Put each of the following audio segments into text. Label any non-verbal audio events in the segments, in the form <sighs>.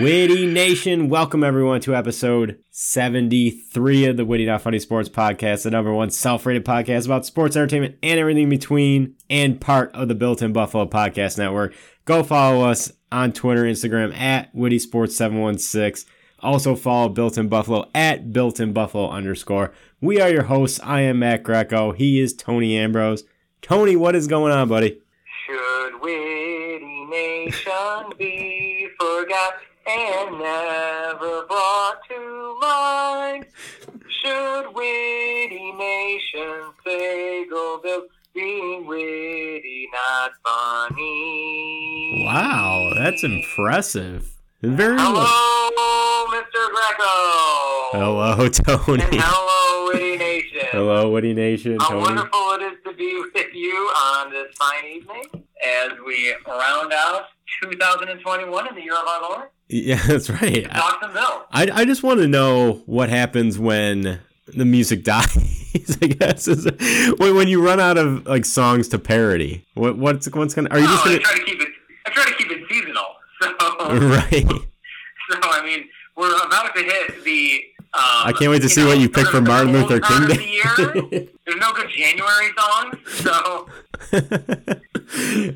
Witty Nation, welcome everyone to episode 73 of the Witty Not Funny Sports Podcast, the number one self rated podcast about sports, entertainment, and everything in between, and part of the Built in Buffalo Podcast Network. Go follow us on Twitter, Instagram at Witty Sports 716. Also follow Built in Buffalo at Built in Buffalo underscore. We are your hosts. I am Matt Greco. He is Tony Ambrose. Tony, what is going on, buddy? Should Witty Nation be forgot and never brought to mind? Should Witty Nation say go Bills being witty, not funny? Wow, that's impressive. Very Hello, Mr. Greco. Hello, <laughs> Tony. And hello, Witty Nation. Hello, Witty Nation. How Tony. wonderful it is to be with you on this fine evening as we round out 2021 in the year of our Lord. Yeah, <laughs> that's right. I, Talk some Bill. I I just want to know what happens when the music <laughs> dies. I guess is when when you run out of like songs to parody. What what's what's gonna? Are you just Oh, I gonna? try to keep it. I try to keep it seasonal. So, Right. so I mean, we're about to hit the. Um, I can't wait to see what you pick for Martin Luther King Day. the. <laughs> There's no good January songs, so <laughs>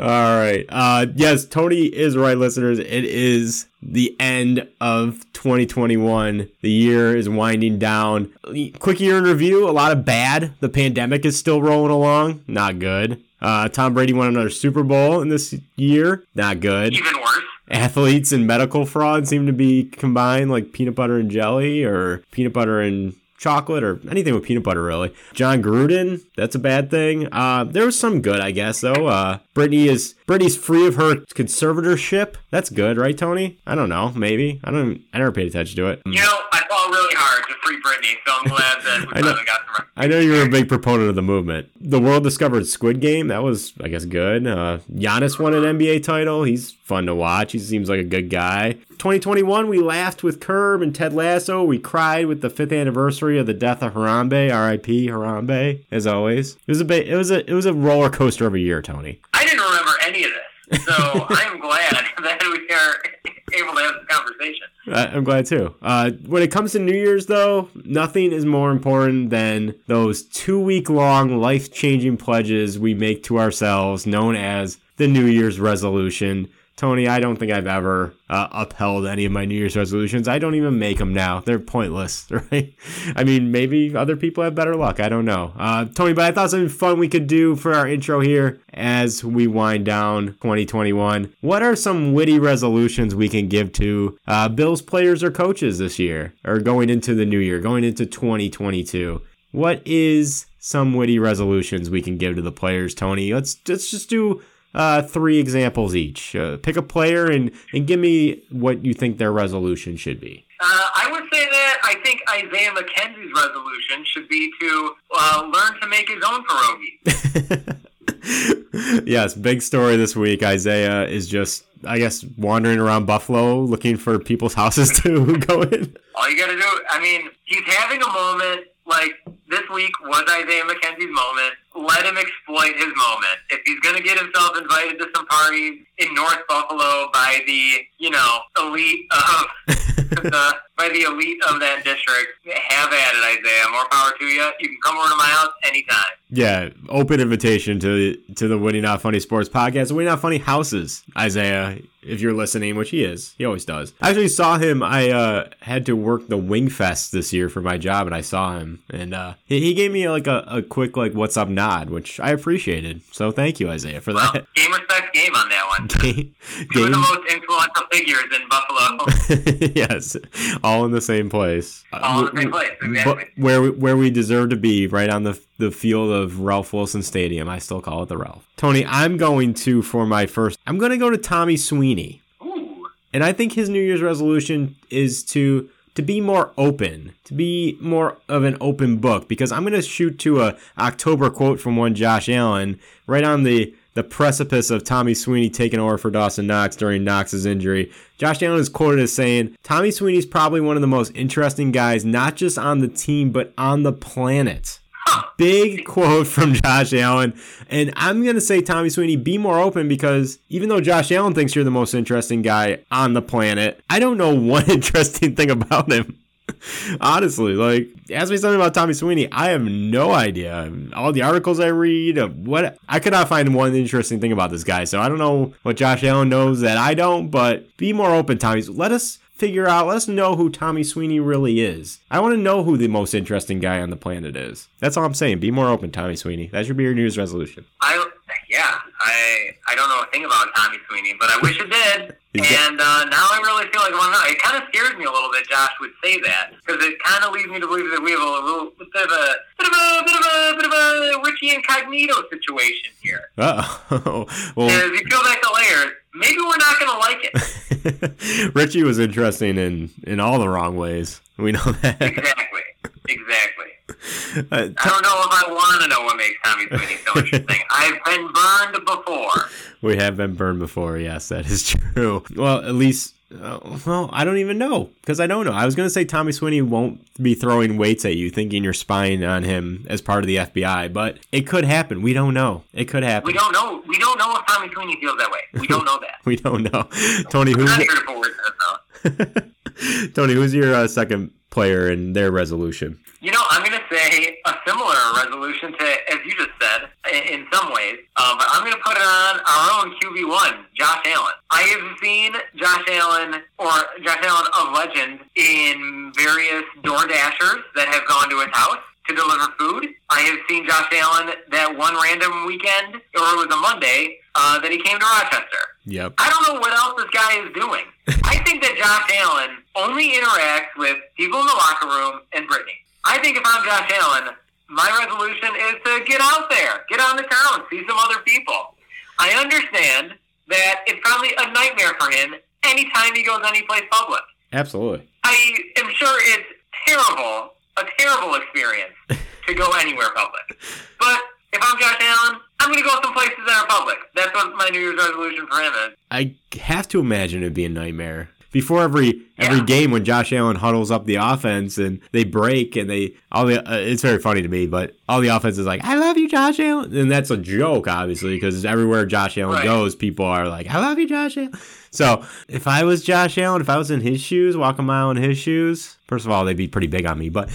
All right. Uh, yes, Tony is right, listeners. It is the end of 2021. The year is winding down. Quick year in review. A lot of bad. The pandemic is still rolling along. Not good. Uh, Tom Brady won another Super Bowl in this year. Not good. even worse. Athletes and medical fraud seem to be combined, like peanut butter and jelly or peanut butter and chocolate or anything with peanut butter really. Jon Gruden, that's a bad thing. Uh, there was some good, I guess though. Uh, Britney is Britney's free of her conservatorship. That's good, right, Tony? I don't know, maybe. I don't. I never paid attention to it. You know, I fought really hard to free Britney, so I'm glad that <laughs> we finally got some. I know you're a big proponent of the movement. The world discovered Squid Game. That was, I guess, good. Uh, Giannis won an NBA title. He's fun to watch. He seems like a good guy. 2021, we laughed with Curb and Ted Lasso. We cried with the fifth anniversary of the death of Harambe. R.I.P. Harambe, as always. It was a ba- it was a it was a roller coaster of a year, Tony. I didn't remember any of this, so <laughs> I am glad <laughs> that we are able to have this conversation. I'm glad too. Uh, when it comes to New Year's, though, nothing is more important than those two week long life changing pledges we make to ourselves, known as the New Year's resolution. Tony, I don't think I've ever uh, upheld any of my New Year's resolutions. I don't even make them now. They're pointless, <laughs> right? I mean, maybe other people have better luck. I don't know. Uh, Tony, but I thought something fun we could do for our intro here as we wind down 2021. What are some witty resolutions we can give to uh, Bills players or coaches this year or going into the new year, going into 2022? What is some witty resolutions we can give to the players, Tony? Let's let's just do uh, three examples each. Uh, pick a player and, and give me what you think their resolution should be. Uh, I would say that I think Isaiah McKenzie's resolution should be to uh, learn to make his own pierogi. <laughs> yes, big story this week. Isaiah is just, I guess, wandering around Buffalo looking for people's houses <laughs> to go in. All you got to do, I mean, he's having a moment. Like this week was Isaiah McKenzie's moment. Let him exploit his moment. If he's going to get himself invited to some parties in North Buffalo by the, you know, elite of <laughs> the by the elite of that district, have at it, Isaiah. More power to you. You can come over to my house anytime. Yeah, open invitation to to the Witty Not Funny Sports podcast. Witty Not Funny houses, Isaiah, if you're listening, which he is. He always does. I actually saw him. I uh, had to work the Wing Fest this year for my job, and I saw him, and uh, he, he gave me like a, a quick like "What's up" nod, which I appreciated. So thank you, Isaiah, for Well, that. game respect game on that one. <laughs> Game, Two of the most influential figures in Buffalo. <laughs> yes, all in the same place. All in the same place, exactly. Where we, where we deserve to be, right on the the field of Ralph Wilson Stadium. I still call it the Ralph. Tony, I'm going to for my first. I'm going to go to Tommy Sweeney, Ooh. and I think his New Year's resolution is to to be more open, to be more of an open book. Because I'm going to shoot to a October quote from one Josh Allen right on the the precipice of Tommy Sweeney taking over for Dawson Knox during Knox's injury. Josh Allen is quoted as saying, Tommy Sweeney's probably one of the most interesting guys, not just on the team, but on the planet. Big quote from Josh Allen. And I'm going to say, Tommy Sweeney, be more open because even though Josh Allen thinks you're the most interesting guy on the planet, I don't know one <laughs> interesting thing about him. <laughs> Honestly, like, ask me something about Tommy Sweeney. I have no idea. All the articles I read, uh, what I could not find one interesting thing about this guy. So I don't know what Josh Allen knows that I don't. But be more open, Tommy. Let us figure out, let us know who Tommy Sweeney really is. I want to know who the most interesting guy on the planet is. That's all I'm saying. Be more open, Tommy Sweeney. That should be your news resolution. I yeah, I I don't know a thing about Tommy Sweeney, but I wish it did. and uh, now I really feel like I want to know. It kind of scares me a little bit. Josh would say that because it kind of leads me to believe that we have a little bit of a bit of a bit of a bit of a Richie Incognito situation here. <laughs> Oh, well, As you peel back the layers, maybe we're not going to like it. <laughs> Richie was interesting in in all the wrong ways. We know that. Exactly. Exactly. Uh, I don't know if I want to know what makes Tommy Sweeney so interesting. <laughs> I've been burned before. we have been burned before. Yes, that is true. Well, at least. Uh, well, I don't even know because I don't know. I was going to say Tommy Sweeney won't be throwing weights at you, thinking you're spying on him as part of the FBI, but it could happen. We don't know. It could happen. We don't know. We don't know if Tommy Sweeney feels that way. We don't know that. <laughs> We don't know. Tony, who's <laughs> in. <laughs> Tony? Who's your uh, second player in their resolution? You know, I'm going to say a similar resolution to, as you just said, i- in some ways, um, but I'm going to put it on our own QB1, Josh Allen. I have seen Josh Allen, or Josh Allen of legend, in various Door Dashers that have gone to his house to deliver food. I have seen Josh Allen that one random weekend, or it was a Monday, uh, that he came to Rochester. Yep. I don't know what else this guy is doing. <laughs> I think that Josh Allen only interacts with people in the locker room and Brittany. I think if I'm Josh Allen, my resolution is to get out there, get on the town, see some other people. I understand that it's probably a nightmare for him anytime he goes anyplace public. Absolutely. I am sure it's terrible, a terrible experience <laughs> to go anywhere public. But if I'm Josh Allen, I'm going to go some places that are public. That's what my New Year's resolution for him is. I have to imagine it'd be a nightmare. Before every every Yeah. game, when Josh Allen huddles up the offense and they break and they all the uh, it's very funny to me, but all the offense is like, "I love you, Josh Allen," and that's a joke, obviously, because everywhere Josh Allen Right. goes, people are like, "I love you, Josh Allen." So if I was Josh Allen, if I was in his shoes, walking a mile in his shoes, first of all, they'd be pretty big on me, but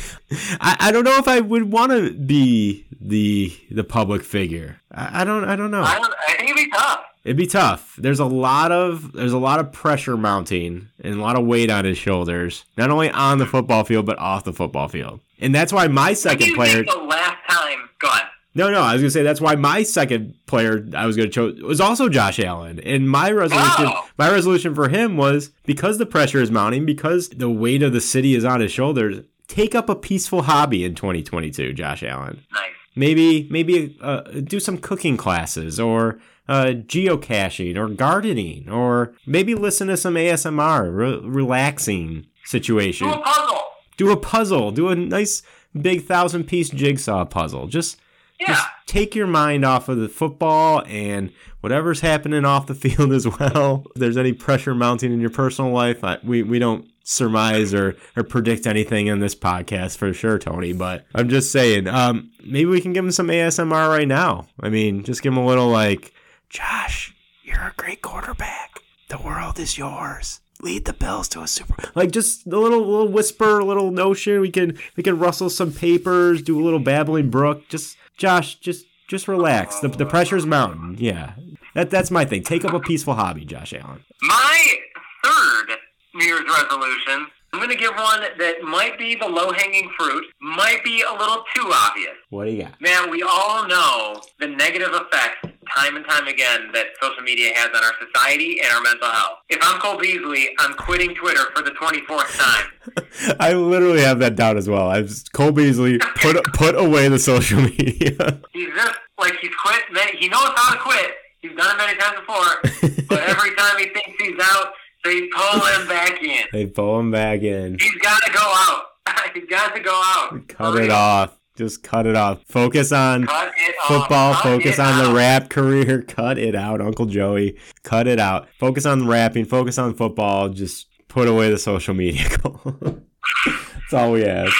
I, I don't know if I would want to be the the public figure. I, I don't I don't know. I, don't, I think it'd be tough. It'd be tough. There's a lot of there's a lot of pressure mounting and a lot of weight on his shoulders, not only on the football field but off the football field. And that's why my second player. the last time. Go on. No, no, I was gonna say that's why my second player I was gonna choose was also Josh Allen. And my resolution, Oh. my resolution for him was because the pressure is mounting, because the weight of the city is on his shoulders. Take up a peaceful hobby in 2022, Josh Allen. Nice. Maybe maybe uh, do some cooking classes or uh, geocaching or gardening or maybe listen to some ASMR, re- relaxing situation. Do a puzzle. Do a puzzle. Do a nice big thousand piece jigsaw puzzle. Just Yeah. just take your mind off of the football and whatever's happening off the <laughs> field as well. If there's any pressure mounting in your personal life, I, we, we don't surmise or, or predict anything in this podcast for sure, Tony. But I'm just saying, um, maybe we can give him some ASMR right now. I mean, just give him a little like, Josh, you're a great quarterback. The world is yours. Lead the Bills to a super. Like just a little little whisper, a little notion. We can we can rustle some papers, do a little babbling brook. Just Josh, just just relax. The the pressure's mounting. Yeah, that that's my thing. Take up a peaceful hobby, Josh Allen. My third New Year's resolution, I'm going to give one that might be the low hanging fruit, might be a little too obvious. What do you got? Man, we all know the negative effects time and time again that social media has on our society and our mental health. If I'm Cole Beasley, I'm quitting Twitter for the 24th time. <laughs> I literally have that down as well. I just Cole Beasley put <laughs> put away the social media. <laughs> He's just like he's quit. Many, he knows how to quit. He's done it many times before. but every time he thinks he's out, they pull him back in. they pull him back in. He's got to go out. <laughs> he's got to go out. Cut it off. Just cut it off. Focus on Cut it off. football. Focus on the out. rap career. <laughs> Cut it out, Uncle Joey. Cut it out. Focus on rapping. Focus on football. Just put away the social media. <laughs> That's all we ask.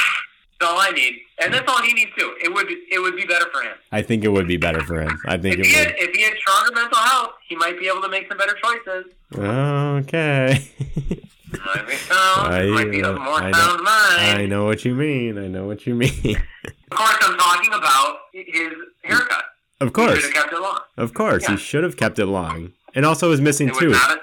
That's all I need. And that's all he needs to. It would it would be better for him. I think it would be better for him. I think If it he had if he had stronger mental health, he might be able to make some better choices. Okay. I, might be a uh, more I know- I know what you mean. I know what you mean. Of course, I'm talking about his haircut. Of He course. should have kept it long. Of course. He should have kept it long. And also his missing It was tooth. a,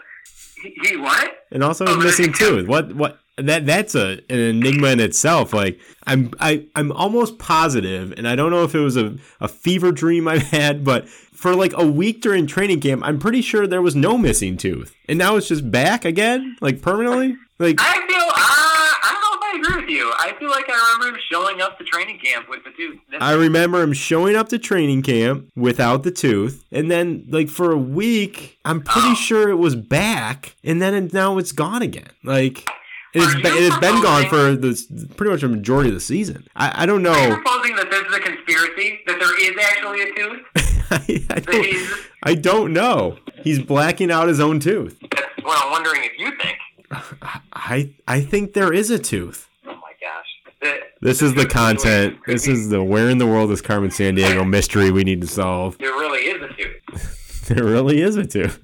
he, he what? and also Oh, missing missing tooth. What what that that's a an enigma in itself. Like I'm I I'm almost positive, and I don't know if it was a, a fever dream <laughs> I've had, but for like a week during training camp, I'm pretty sure there was no missing tooth, and now it's just back again, like permanently. Like I feel uh, I don't know if I agree with you. I feel like I remember him showing up to training camp with the tooth. I remember him showing up to training camp without the tooth, and then like for a week, I'm pretty Oh. sure it was back, and then it, now it's gone again. Like it has been, it has been gone for the pretty much a majority of the season. I, I don't know. Are you proposing that this is a conspiracy? That there is actually a tooth? <laughs> I, I don't. I don't know. He's blacking out his own tooth. that's what I'm wondering if you think. <sighs> I I think there is a tooth. Oh my gosh. The- This is the content. This is the where in the world is Carmen Sandiego <laughs> mystery we need to solve. There really is a tooth. <laughs> There really is a tooth.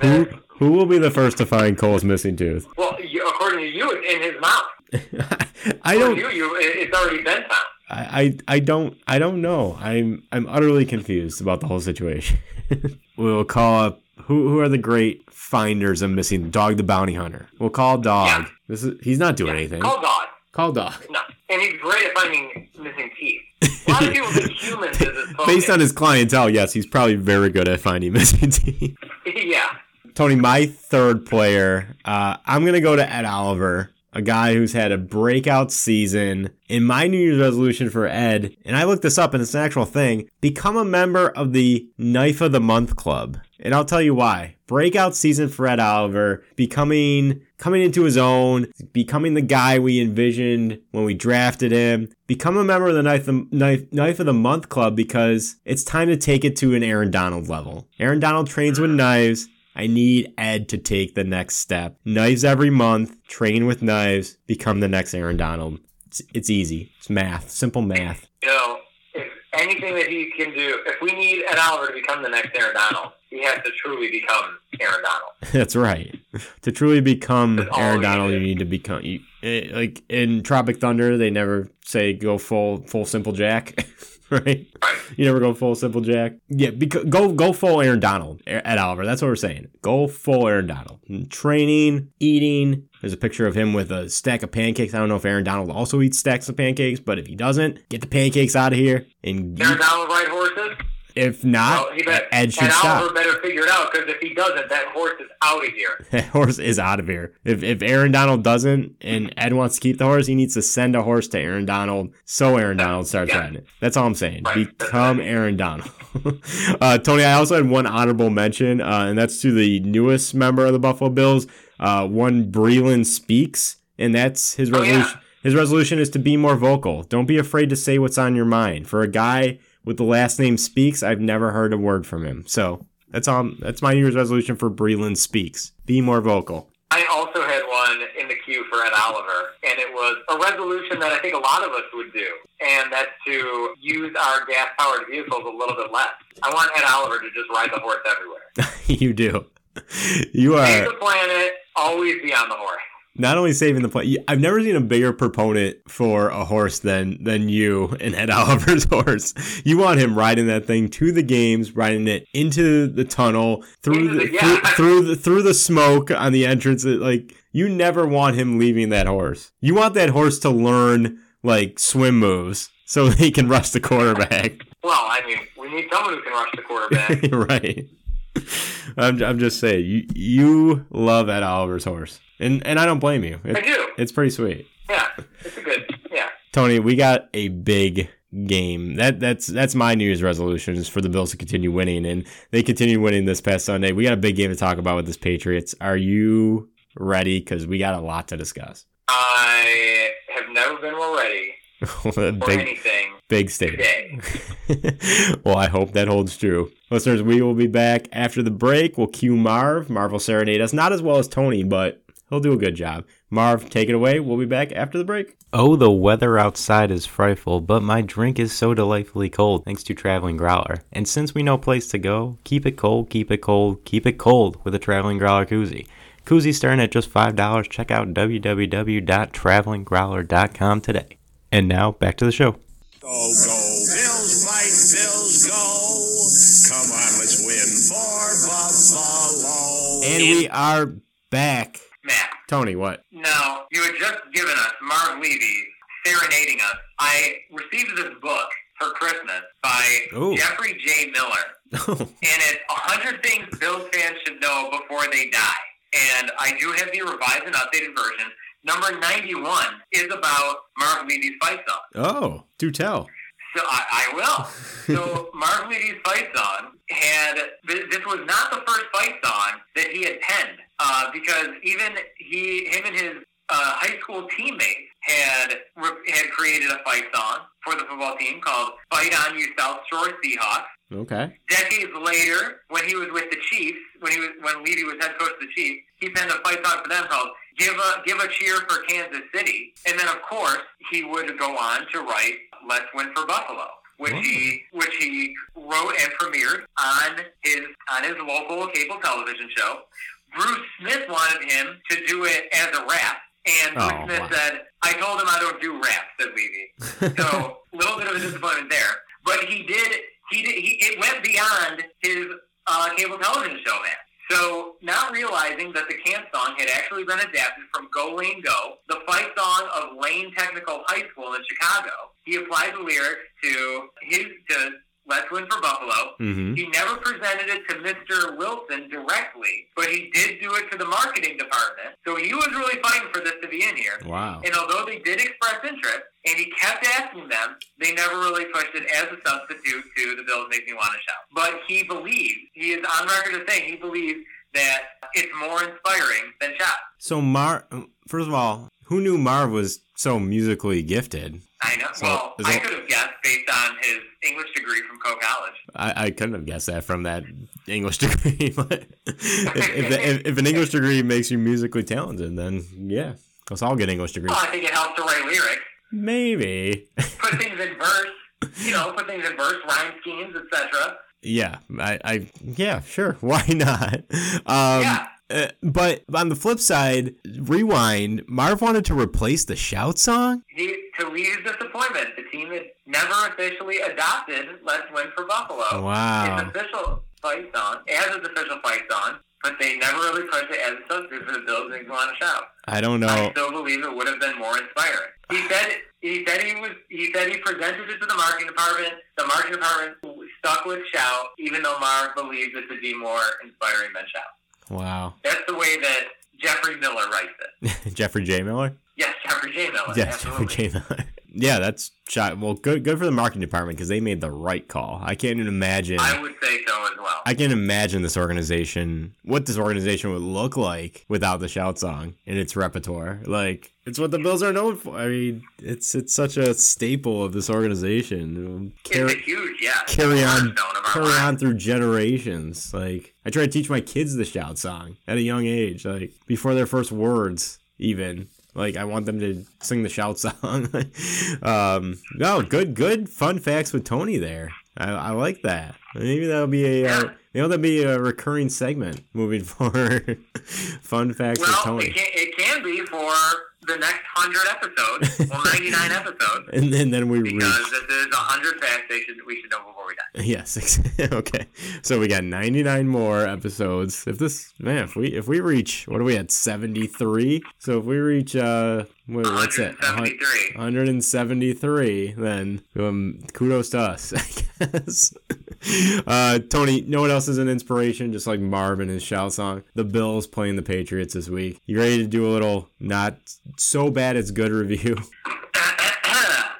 who who will be the first to find Cole's missing tooth? Well, according to you, it's in his mouth. <laughs> I don't. to you, you, it's already been found. I, I I don't I don't know. I'm I'm utterly confused about the whole situation. <laughs> we'll call up who who are the great finders of missing dog the bounty hunter. We'll call dog. Yeah. This is he's not doing anything. Call dog. Call dog. No. And he's great at finding missing teeth. A lot of people think <laughs> humans is his focus. Based on his clientele, yes, he's probably very good at finding missing teeth. yeah. Tony, my third player, uh, I'm gonna go to Ed Oliver, a guy who's had a breakout season. In my New Year's resolution for Ed, and I looked this up and it's an actual thing, become a member of the Knife of the Month Club. And I'll tell you why. Breakout season for Ed Oliver, becoming coming into his own, becoming the guy we envisioned when we drafted him. Become a member of the Knife, Knife, Knife of the Month Club because it's time to take it to an Aaron Donald level. Aaron Donald trains with knives. I need Ed to take the next step. Knives every month, train with knives, become the next Aaron Donald. It's, it's easy. It's math, simple math. You know, if anything that he can do, if we need Ed Oliver to become the next Aaron Donald, he has to truly become Aaron Donald. <laughs> That's right. To truly become That's Aaron Donald, you need. need to become you, eh, like in Tropic Thunder. They never say go full full simple Jack, <laughs> <laughs> right? Right. You never go full simple Jack. Yeah, because go go full Aaron Donald Ed Oliver. That's what we're saying. Go full Aaron Donald. Hmm, training, eating. There's a picture of him with a stack of pancakes. I don't know if Aaron Donald also eats stacks of pancakes, but if he doesn't, get the pancakes out of here. And Aaron Donald ride horses? If not, Well, he bet, Ed should Ed stop. Oliver better figure it out because if he doesn't, that horse is out of here. <laughs> That horse is out of here. If if Aaron Donald doesn't and Ed wants to keep the horse, he needs to send a horse to Aaron Donald so Aaron Donald starts Yeah. riding it. That's all I'm saying. Right. Become Aaron Donald. <laughs> uh, Tony, I also had one honorable mention, uh, and that's to the newest member of the Buffalo Bills, uh, one Breland Speaks, and that's his Oh, yeah. resolution. His resolution is to be more vocal. Don't be afraid to say what's on your mind. For a guy with the last name Speaks, I've never heard a word from him. So that's all. That's my New Year's resolution for Breland Speaks. Be more vocal. I also had one in the queue for Ed Oliver, and it was a resolution that I think a lot of us would do, and that's to use our gas-powered vehicles a little bit less. I want Ed Oliver to just ride the horse everywhere. <laughs> you do. You are. Save the planet, always be on the horse. Not only saving the play. I've never seen a bigger proponent for a horse than than you and Ed <laughs> Oliver's horse. You want him riding that thing to the games, riding it into the tunnel, through the, the- yeah. through, through the through the smoke on the entrance. Like you never want him leaving that horse. You want that horse to learn like swim moves so <laughs> he can rush the quarterback. Well, I mean, we need someone who can rush the quarterback. <laughs> right. <laughs> I'm, I'm just saying, you you love Ed Oliver's horse, and and I don't blame you. I do. it's pretty sweet. Yeah, it's a good. Yeah. Tony, we got a big game. That that's that's my New Year's resolution is for the Bills to continue winning, and they continued winning this past Sunday. We got a big game to talk about with this Patriots. Are you ready? Because we got a lot to discuss. I have never been more ready <laughs> for big anything big today. <laughs> well, I hope that holds true. Listeners, we will be back after the break. We'll cue Marv. Marv will serenade us. Not as well as Tony, but he'll do a good job. Marv, take it away. We'll be back after the break. Oh, the weather outside is frightful, but my drink is so delightfully cold thanks to Traveling Growler. And since we know place to go, keep it cold, keep it cold, keep it cold with a Traveling Growler koozie. Koozie starting at just $5. Check out www.travelinggrowler.com today. And now, back to the show. Go, go, Bills fight, Bills go. Come on, let's win for Buffalo. And we are back. Matt, Tony, what? now, you had just given us Marv Levy serenading us. I received this book for Christmas by Ooh. Jeffrey J. Miller. <laughs> and it's 100 things Bills fans should know before they die. And I do have the revised and updated version. Number 91 is about Marv Levy's fight song. oh, do tell. So I, I will. So <laughs> Marv Levy's fight song had this was not the first fight song that he had penned uh, because even he, him and his uh, high school teammates had had created a fight song for the football team called "Fight On You South Shore Seahawks." Okay. Decades later, when he was with the Chiefs, when he was when Levy was head coach of the Chiefs, he penned a fight song for them called "Give a Give a Cheer for Kansas City," and then of course he would go on to write "Let's Win for Buffalo." Which he which he wrote and premiered on his on his local cable television show. Bruce Smith wanted him to do it as a rap, and Bruce Oh, Smith wow. said, "I told him I don't do rap," said Levy. <laughs> So a little bit of a disappointment there. But he did. He did. He, it went beyond his uh, cable television show, man. So not realizing that the camp song had actually been adapted from Go Lane Go, the fight song of Lane Technical High School in Chicago, he applied the lyrics to his to Let's Win for Buffalo. Mm-hmm. He never presented it to Mr. Wilson directly, but he did do it to the marketing department. So he was really fighting for this to be in here. Wow. And although they did express interest, and he kept asking them, they never really pushed it as a substitute to the Bills Make Me Want to Shout. But he believes, he is on record as saying he believes that it's more inspiring than shout. So Mar, first of all, who knew Marv was so musically gifted? I know. So, well, I could have guessed based on his English degree from Coe College. I, I couldn't have guessed that from that English <laughs> degree. But if, if, if, if an English degree makes you musically talented, then yeah, let's all get English degrees. Well, I think it helps to write lyrics, Maybe. <laughs> put things in verse, you know, put things in verse, rhyme schemes, etc. yeah, I, I, yeah, sure. <laughs> Why not? Um, Yeah. Uh, but on the flip side, rewind. Marv wanted to replace the shout song. He, to Levy's disappointment, the team had never officially adopted "Let's Win for Buffalo." Wow. Its official fight song, as its official fight song, but they never really pushed it as a substitute for the Bills and go on a shout. I don't know. I still believe it would have been more inspiring. He said he said he was he said he presented it to the marketing department. The marketing department stuck with shout, even though Marv believes it to be more inspiring than shout. Wow. That's the way that Jeffrey Miller writes it. <laughs> Jeffrey J. Miller. Yes, Jeffrey J. Miller. Yes, absolutely. Jeffrey J. Miller. Yeah, that's shot. Well, good, good for the marketing department because they made the right call. I can't even imagine. I would say so as well. I can't imagine this organization, what this organization would look like without the shout song in its repertoire. Like, it's what the Bills are known for. I mean, it's it's such a staple of this organization. it's Carry, huge, yeah. carry on, cornerstone of our carry on through generations. Like, I try to teach my kids the shout song at a young age, like before their first words, even. Like, I want them to sing the shout song. <laughs> um, no, good, good fun facts with Tony there. I, I like that. Maybe that'll be a uh, maybe that'll be a recurring segment moving <laughs> forward. fun facts with Tony. it can, it can be for the next 100 episodes, well, <laughs> 99 episodes, And then, then we reach. because this is 100 facts they should, we should know before we die. Yes. <laughs> okay. So we got 99 more episodes. If this man, if we if we reach what are we at 73? So if we reach uh what, what's it? 173. 173, then um, kudos to us, <laughs> I guess. Uh, Tony, no one else is an inspiration? Just like Marvin and his shout song, the Bills playing the Patriots this week. You ready to do a little not so bad it's good review? <laughs> <clears throat>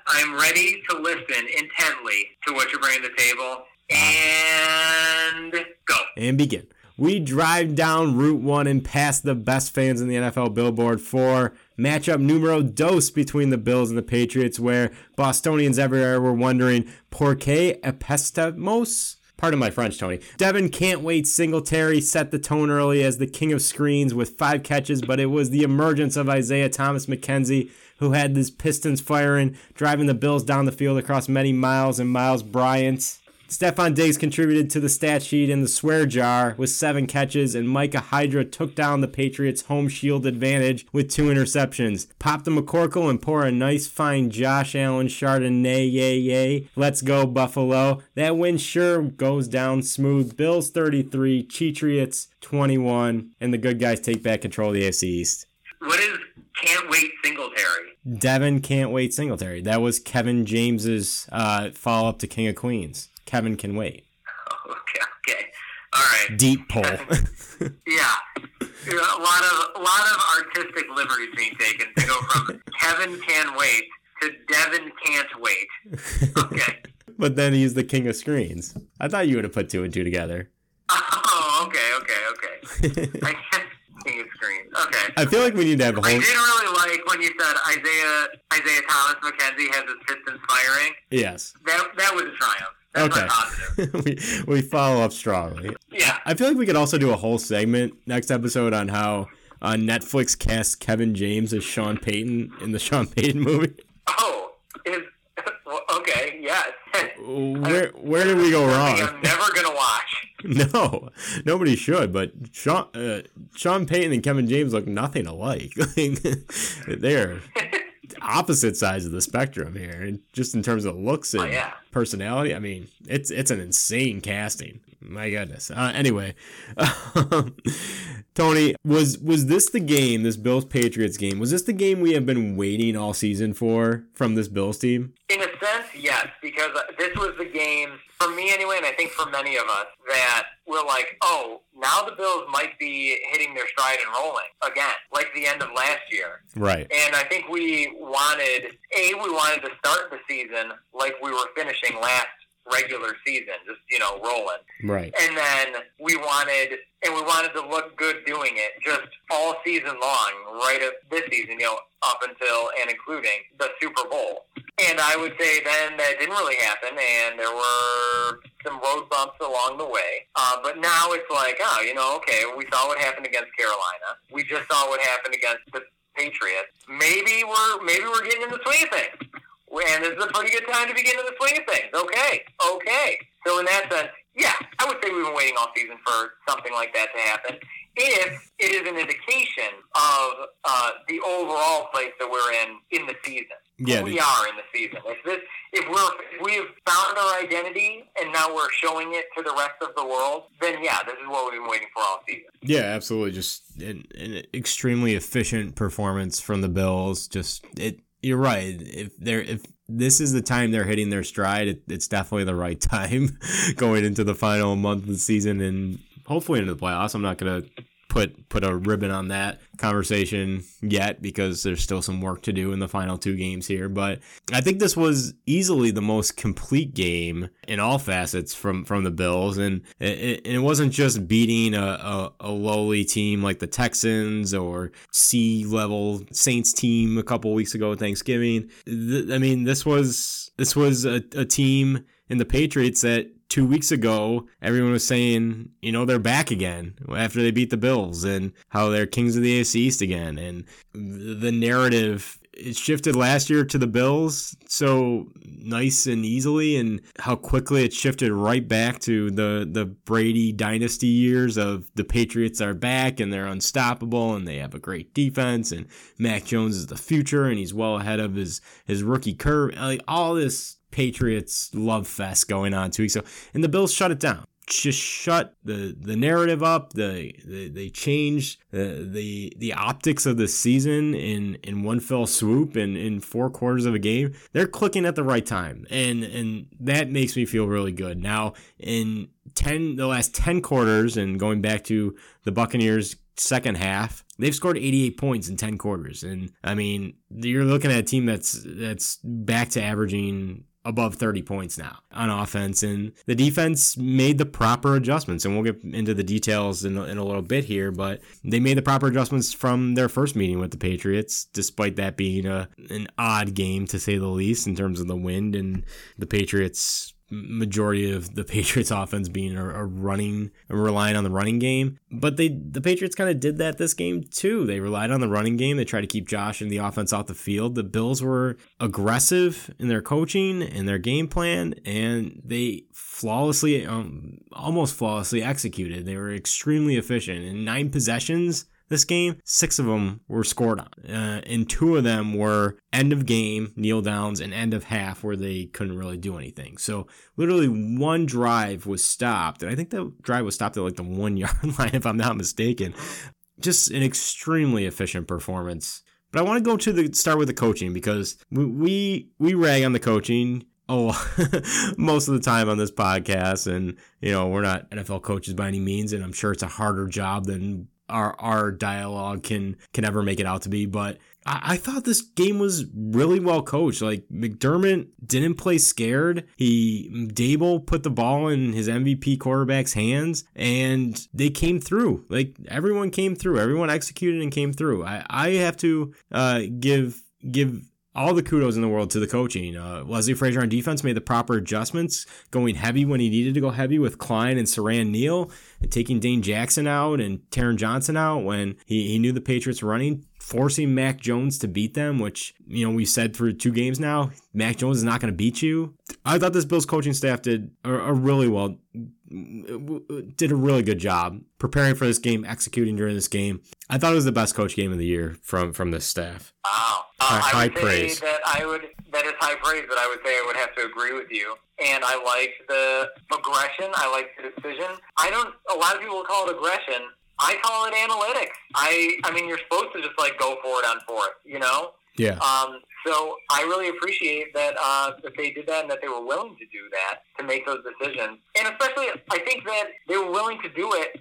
I'm ready to listen intently to what you're bringing to the table. And go. and begin. We drive down Route 1 and past the best fans in the NFL billboard for matchup numero dos between the Bills and the Patriots, where Bostonians everywhere were wondering, por qué apestamos? Pardon my French, Tony. Devin can't wait. Singletary set the tone early as the king of screens with five catches, but it was the emergence of Isaiah Thomas McKenzie who had his pistons firing, driving the Bills down the field across many miles and Miles Bryant. Stefon Diggs contributed to the stat sheet in the swear jar with seven catches, and Micah Hydra took down the Patriots' home shield advantage with two interceptions. Pop the McCorkle and pour a nice fine Josh Allen Chardonnay, yay, yay. Let's go, Buffalo. That win sure goes down smooth. Bills 33, Cheatriots 21, and the good guys take back control of the AFC East. What is can't wait Singletary? Devin can't wait Singletary. That was Kevin James's uh, follow up to King of Queens. Kevin can wait. <laughs> Okay, okay, all right. Deep pull. <laughs> Yeah, a lot of a lot of artistic liberties being taken to go from <laughs> Kevin can wait to Devin can't wait. Okay. but then he's the king of screens. I thought you would have put two and two together. Oh, okay, okay, okay. I can't see a screen. Okay. I feel like we need to have a whole. I did really like when you said Isaiah Isaiah Thomas McKenzie has his pistons firing. Yes. That that was a triumph. That's Okay. <laughs> we, we follow up strongly. Yeah. I feel like we could also do a whole segment next episode on how uh, Netflix cast Kevin James as Sean Payton in the <laughs> Sean Payton movie. Oh, is <laughs> okay. Yes. Where where did we go wrong? I'm never gonna watch. No, nobody should. But Sean uh, Sean Payton and Kevin James look nothing alike. Like, They're opposite sides of the spectrum here, and just in terms of looks oh, and Oh, yeah. personality. I mean, it's it's an insane casting. My goodness. Uh, anyway, <laughs> Tony, was was this the game? This Bills Patriots game? Was this the game we have been waiting all season for from this Bills team? In a sense, yes, because uh, this was the game for me anyway, and I think for many of us that we're like, oh, now the Bills might be hitting their stride and rolling again, like the end of last year. Right. And I think we wanted a we wanted to start the season like we were finishing last regular season, just you know rolling. Right. And then we wanted, and we wanted to look good doing it just all season long, right at this season, you know, up until and including the Super Bowl. And I would say then that didn't really happen, and there were some road bumps along the way. Uh, but now it's like, oh, you know, okay, we saw what happened against Carolina. We just saw what happened against the Patriots. Maybe we're maybe we're getting in the swing of things. And this is a pretty good time to begin in the swing of things. Okay, okay. So in that sense, yeah, I would say we've been waiting all season for something like that to happen. If it is an indication of uh, the overall place that we're in in the season, Yeah, we are in the season. If this, if we're, if we've found our identity and now we're showing it to the rest of the world, then yeah, this is what we've been waiting for all season. Yeah, absolutely. Just an, an extremely efficient performance from the Bills. Just it. You're right. If they're if this is the time they're hitting their stride, it, it's definitely the right <laughs> time going into the final month of the season and hopefully into the playoffs. I'm not gonna put put a ribbon on that conversation yet because there's still some work to do in the final two games here. But I think this was easily the most complete game in all facets from from the Bills, and it, it wasn't just beating a, a, a lowly team like the Texans or C level Saints team a couple weeks ago at Thanksgiving. Th- I mean, this was this was a, a team in the Patriots that two weeks ago, everyone was saying, you know, they're back again after they beat the Bills and how they're kings of the AFC East again. And the narrative it shifted last year to the Bills so nice and easily, and how quickly it shifted right back to the the Brady dynasty years of the Patriots are back and they're unstoppable and they have a great defense and Mac Jones is the future and he's well ahead of his his rookie curve. Like all this Patriots love fest going on two weeks ago, and the Bills shut it down. Just shut the the narrative up. The, the they changed the, the the optics of the season in in one fell swoop and in four quarters of a game. They're clicking at the right time, and and that makes me feel really good. Now in ten the last ten quarters, and going back to the Buccaneers second half, they've scored 88 points in 10 quarters. And I mean, you're looking at a team that's that's back to averaging above 30 points now on offense and the defense made the proper adjustments and we'll get into the details in, a- in a little bit here but they made the proper adjustments from their first meeting with the patriots despite that being a an odd game to say the least in terms of the wind and the patriots majority of the <laughs> Patriots offense being a, a running relying on the running game. But they the Patriots kind of did that this game too. They relied on the running game. They tried to keep Josh and the offense off the field. The Bills were aggressive in their coaching and their game plan, and they flawlessly, um, almost flawlessly executed. They were extremely efficient. In nine possessions, this game, six of them were scored on, uh, and two of them were end of game kneel downs and end of half where they couldn't really do anything. So literally one drive was stopped, and I think the drive was stopped at like the <laughs> one yard line if I'm not mistaken. Just an extremely efficient performance. But I want to go to the start with the coaching because we we, we rag on the coaching oh <laughs> most of the time on this podcast and you know we're not NFL coaches by any means and I'm sure it's a harder job than our our dialogue can can ever make it out to be. But I, I thought this game was really well coached. Like McDermott didn't play scared. He Daboll put the ball in his MVP quarterback's hands, and they came through. Like everyone came through. Everyone executed and came through. I I have to uh, give give all the kudos in the world to the coaching. Uh, Leslie Frazier on defense made the proper adjustments, going heavy when he needed to go heavy with Klein and Siran Neal, and taking Dane Jackson out and Taron Johnson out when he, he knew the Patriots were running, forcing Mac Jones to beat them, which, you know, we said through two games now, Mac Jones is not going to beat you. I thought this Bills coaching staff did a, a really well did a really good job preparing for this game, executing during this game. I thought it was the best coach game of the year from from this staff. Wow, uh, high, I would praise. Say that I would that is high praise, but I would say I would have to agree with you. And I like the aggression. I like the decision. I don't. A lot of people call it aggression. I call it analytics. I I mean, you're supposed to just like go for it on fourth. You know. Yeah. Um, so I really appreciate that uh, that they did that and that they were willing to do that to make those decisions. And especially, I think that they were willing to do it.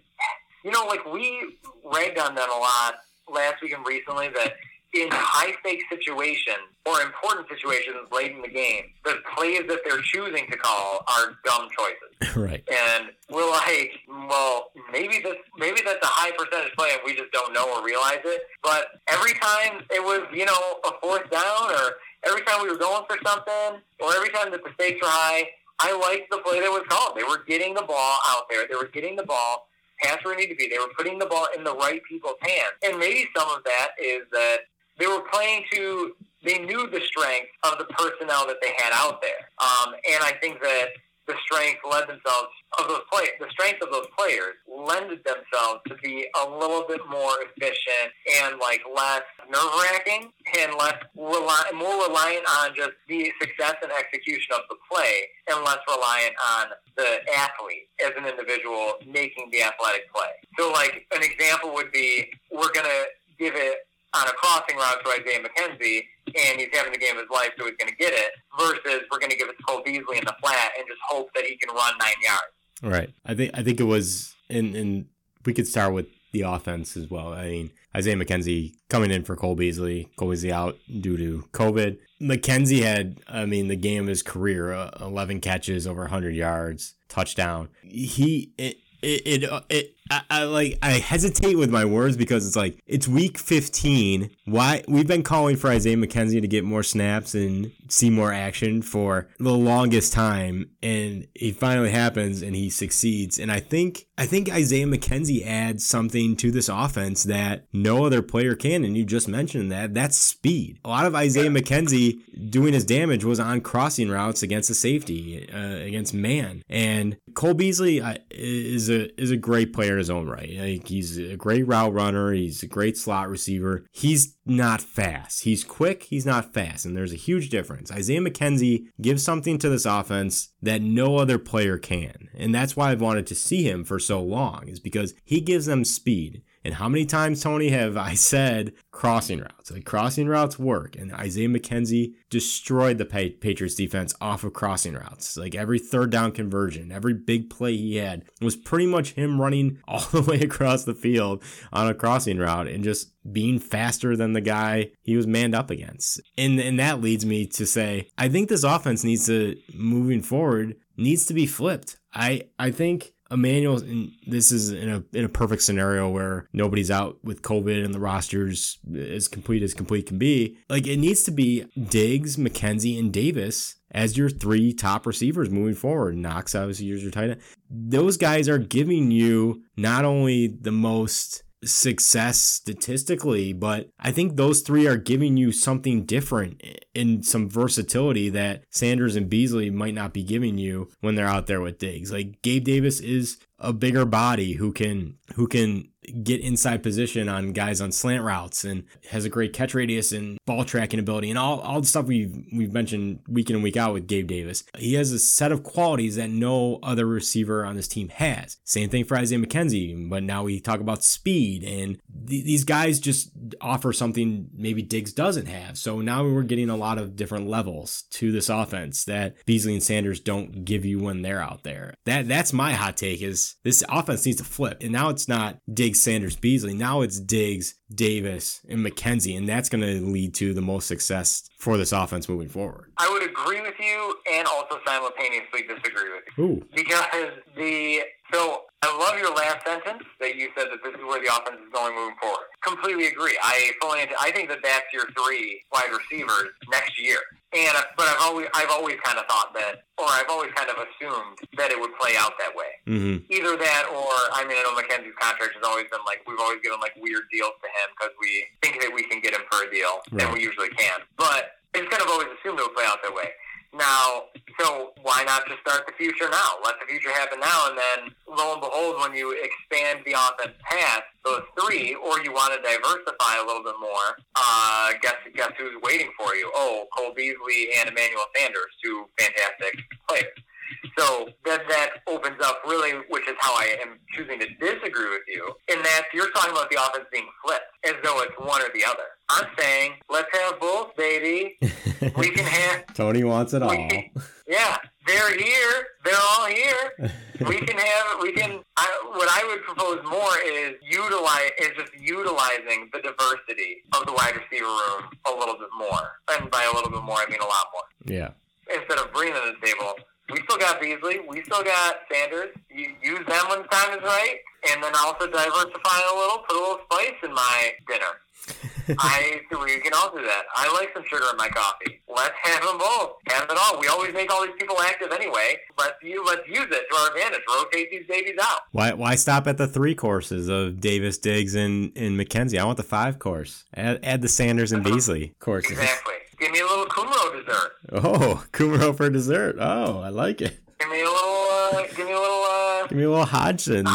You know, like we ragged on them a lot last week and recently that in high stakes situations or important situations late in the game, the plays that they're choosing to call are dumb choices. <laughs> Right. And we're like, well, maybe this maybe that's a high percentage play and we just don't know or realize it. But every time it was, you know, a fourth down or every time we were going for something or every time that the stakes were high, I liked the play that was called. They were getting the ball out there. They were getting the ball pass where it needed to be. They were putting the ball in the right people's hands. And maybe some of that is that they were playing to they knew the strength of the personnel that they had out there. Um, and I think that the strength led themselves of those play the strength of those players lended themselves to be a little bit more efficient and like less nerve wracking and less rely, more reliant on just the success and execution of the play and less reliant on the athlete as an individual making the athletic play. So like an example would be we're gonna give it on a crossing route to Isaiah McKenzie, and he's having the game of his life, so he's going to get it, versus we're going to give it to Cole Beasley in the flat and just hope that he can run nine yards. Right. I think I think it was, and and we could start with the offense as well. I mean, Isaiah McKenzie coming in for Cole Beasley. Cole Beasley out due to COVID. McKenzie had, I mean, the game of his career: uh, eleven catches, over hundred yards, touchdown. He it it, it, it I, I, like I hesitate with my words because it's like it's week 15. Why we've been calling for Isaiah McKenzie to get more snaps and see more action for the longest time, and it finally happens and he succeeds. And I think I think Isaiah McKenzie adds something to this offense that no other player can. And you just mentioned that that's speed. A lot of Isaiah McKenzie doing his damage was on crossing routes against the safety, uh, against man. And Cole Beasley uh, is a is a great player in his own right. Like he's a great route runner. He's a great slot receiver. He's not fast. He's quick. He's not fast. And there's a huge difference. Isaiah McKenzie gives something to this offense that no other player can. And that's why I've wanted to see him for so long is because he gives them speed. And how many times, Tony, have I said crossing routes? Like crossing routes work. And Isaiah McKenzie destroyed the Patriots defense off of crossing routes. Like every third down conversion, every big play he had was pretty much him running <laughs> all the way across the field on a crossing route and just being faster than the guy he was manned up against. And and that leads me to say I think this offense needs to moving forward needs to be flipped. I I think Emmanuel, and this is in a in a perfect scenario where nobody's out with COVID and the roster's as complete as complete can be. Like it needs to be Diggs, McKenzie, and Davis as your three top receivers moving forward. Knox obviously is your tight end. Those guys are giving you not only the most success statistically, but I think those three are giving you something different in some versatility that Sanders and Beasley might not be giving you when they're out there with Diggs. Like Gabe Davis is a bigger body who can who can get inside position on guys on slant routes and has a great catch radius and ball tracking ability and all, all the stuff we've we've mentioned week in and week out with Gabe Davis. He has a set of qualities that no other receiver on this team has. Same thing for Isaiah McKenzie, but now we talk about speed and th- these guys just offer something maybe Diggs doesn't have. So now we're getting a lot of different levels to this offense that Beasley and Sanders don't give you when they're out there. That that's my hot take is this offense needs to flip. And now it's not Diggs, Sanders, Beasley. Now it's Diggs, Davis, and McKenzie, and that's going to lead to the most success for this offense moving forward. I would agree with you and also simultaneously disagree with you. Ooh. Because the so I love your last sentence that you said that this is where the offense is going moving forward. Completely agree. I fully. I think that that's your three wide receivers next year. And but I've always I've always kind of thought that, or I've always kind of assumed that it would play out that way. Mm-hmm. Either that, or I mean, I know McKenzie's contract has always been like we've always given like weird deals to him because we think that we can get him for a deal, Right. and we usually can. But it's kind of always assumed it would play out that way. Now, so why not just start the future now? Let the future happen now, and then lo and behold, when you expand the offense past those three, or you want to diversify a little bit more, uh, guess guess who's waiting for you? Oh, Cole Beasley and Emmanuel Sanders, two fantastic players. So then that opens up really, which is how I am choosing to disagree with you, in that you're talking about the offense being flipped as though it's one or the other. I'm saying let's have both, baby. <laughs> We can have Tony wants it all. can, yeah, they're here. They're all here. <laughs> We can have. We can. I, what I would propose more is utilize is just utilizing the diversity of the wide receiver room a little bit more, and by a little bit more, I mean a lot more. Yeah. Instead of bringing to the table, we still got Beasley. We still got Sanders. You use them when the time is right, and then also diversify a little. Put a little spice in my dinner. I we can all do that. I like some sugar in my coffee. Let's have them both. Have it all. We always make all these people active anyway. Let's you let's use it to our advantage. Rotate these babies out. Why why stop at the three courses of Davis, Diggs, and, and McKenzie? I want the five course. Add, add the Sanders and Beasley courses. Exactly. Give me a little Kumerow dessert. Oh, Kumerow for dessert. Oh, I like it. Give me a little. Uh, give me a little. Uh, Give me a little Hodgins.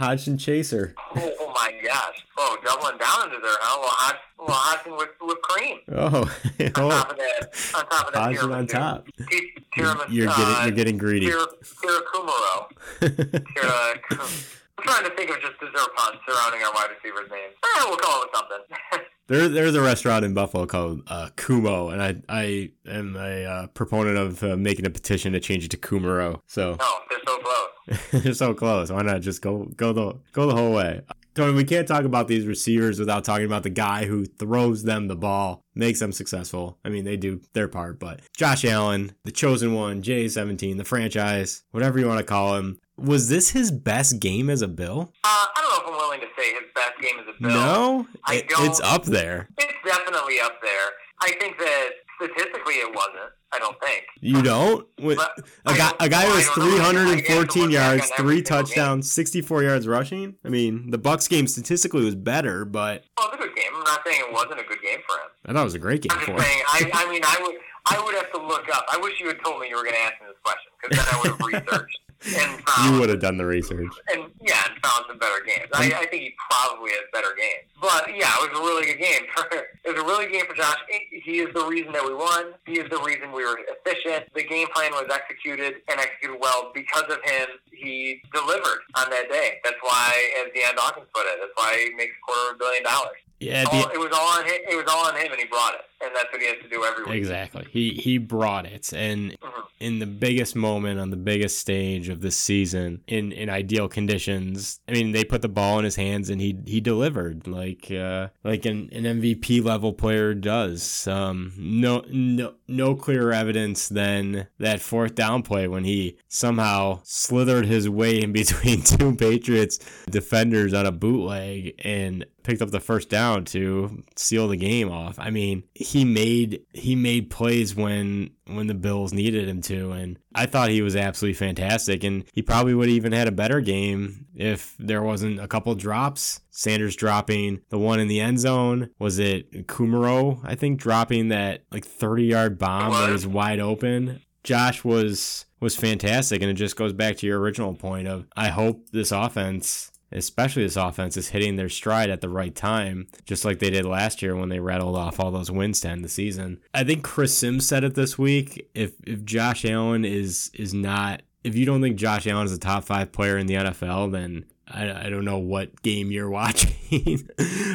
Hodgins chaser. oh, oh my gosh. Oh, doubling down into dessert. Huh? Hot. A little Hodgins with with cream. Oh, <laughs> On oh top of that. On top of that. Hodgins on top. Ti- Tiramisu. You're getting uh, you're getting greedy. Tira, tira Kumerow. <laughs> I'm trying to think of just dessert puns surrounding our wide receivers' names. Eh, we'll call it something. <laughs> There, there's a restaurant in Buffalo called uh, Kumo, and I, I am a uh, proponent of uh, making a petition to change it to Kumerow. So no, they're so close. <laughs> they're so close. Why not just go, go the, go the whole way? Tony, we can't talk about these receivers without talking about the guy who throws them the ball, makes them successful. I mean, they do their part, but Josh Allen, the chosen one, J17, the franchise, whatever you want to call him. Was this his best game as a Bill? Uh, I don't know if I'm willing to say his best game as a Bill. No, I It- don't- it's up there. It's definitely up there. I think that statistically it wasn't. I don't think. You don't? With a guy, a guy who I has know. I guess I have to 314 yards, three game. touchdowns, 64 yards rushing. I mean, the Bucks game statistically was better, but Well, it's a good game. I'm not saying it wasn't a good game for him. I thought it was a great game I'm for just him. saying. I, I mean, I would, I would have to look up. I wish you had told me you were going to ask me this question because then I would have <laughs> researched and found. You um, would have done the research. and yeah, and found some better games. I, I think he probably has better games. But yeah, it was a really good game. <laughs> it was a really good game for Josh. He is the reason that we won. He is the reason we were efficient. The game plan was executed and executed well because of him. He delivered on that day. That's why, as Dion Dawkins put it, that's why he makes a quarter of a billion dollars. Yeah, All, the, it was all on him. It was all on him, and he brought it. And that's what he has to do every week. Exactly. He he brought it, and Mhm. in the biggest moment on the biggest stage of this season, in in ideal conditions. I mean, they put the ball in his hands, and he he delivered like uh, like an, an MVP level player does. Um, no no no clearer evidence than that fourth down play when he somehow slithered his way in between <laughs> two Patriots defenders on a bootleg and picked up the first down to seal the game off. I mean, he made he made plays when when the Bills needed him to and I thought he was absolutely fantastic and he probably would have even had a better game if there wasn't a couple drops. Sanders dropping the one in the end zone. Was it Kumerow, I think, dropping that like 30-yard bomb that was wide open. Josh was was fantastic and it just goes back to your original point of I hope this offense especially this offense is hitting their stride at the right time, just like they did last year when they rattled off all those wins to end the season. I think Chris Sims said it this week. If if Josh Allen is is not if you don't think Josh Allen is a top five player in the NFL, then I, I don't know what game you're <laughs> watching.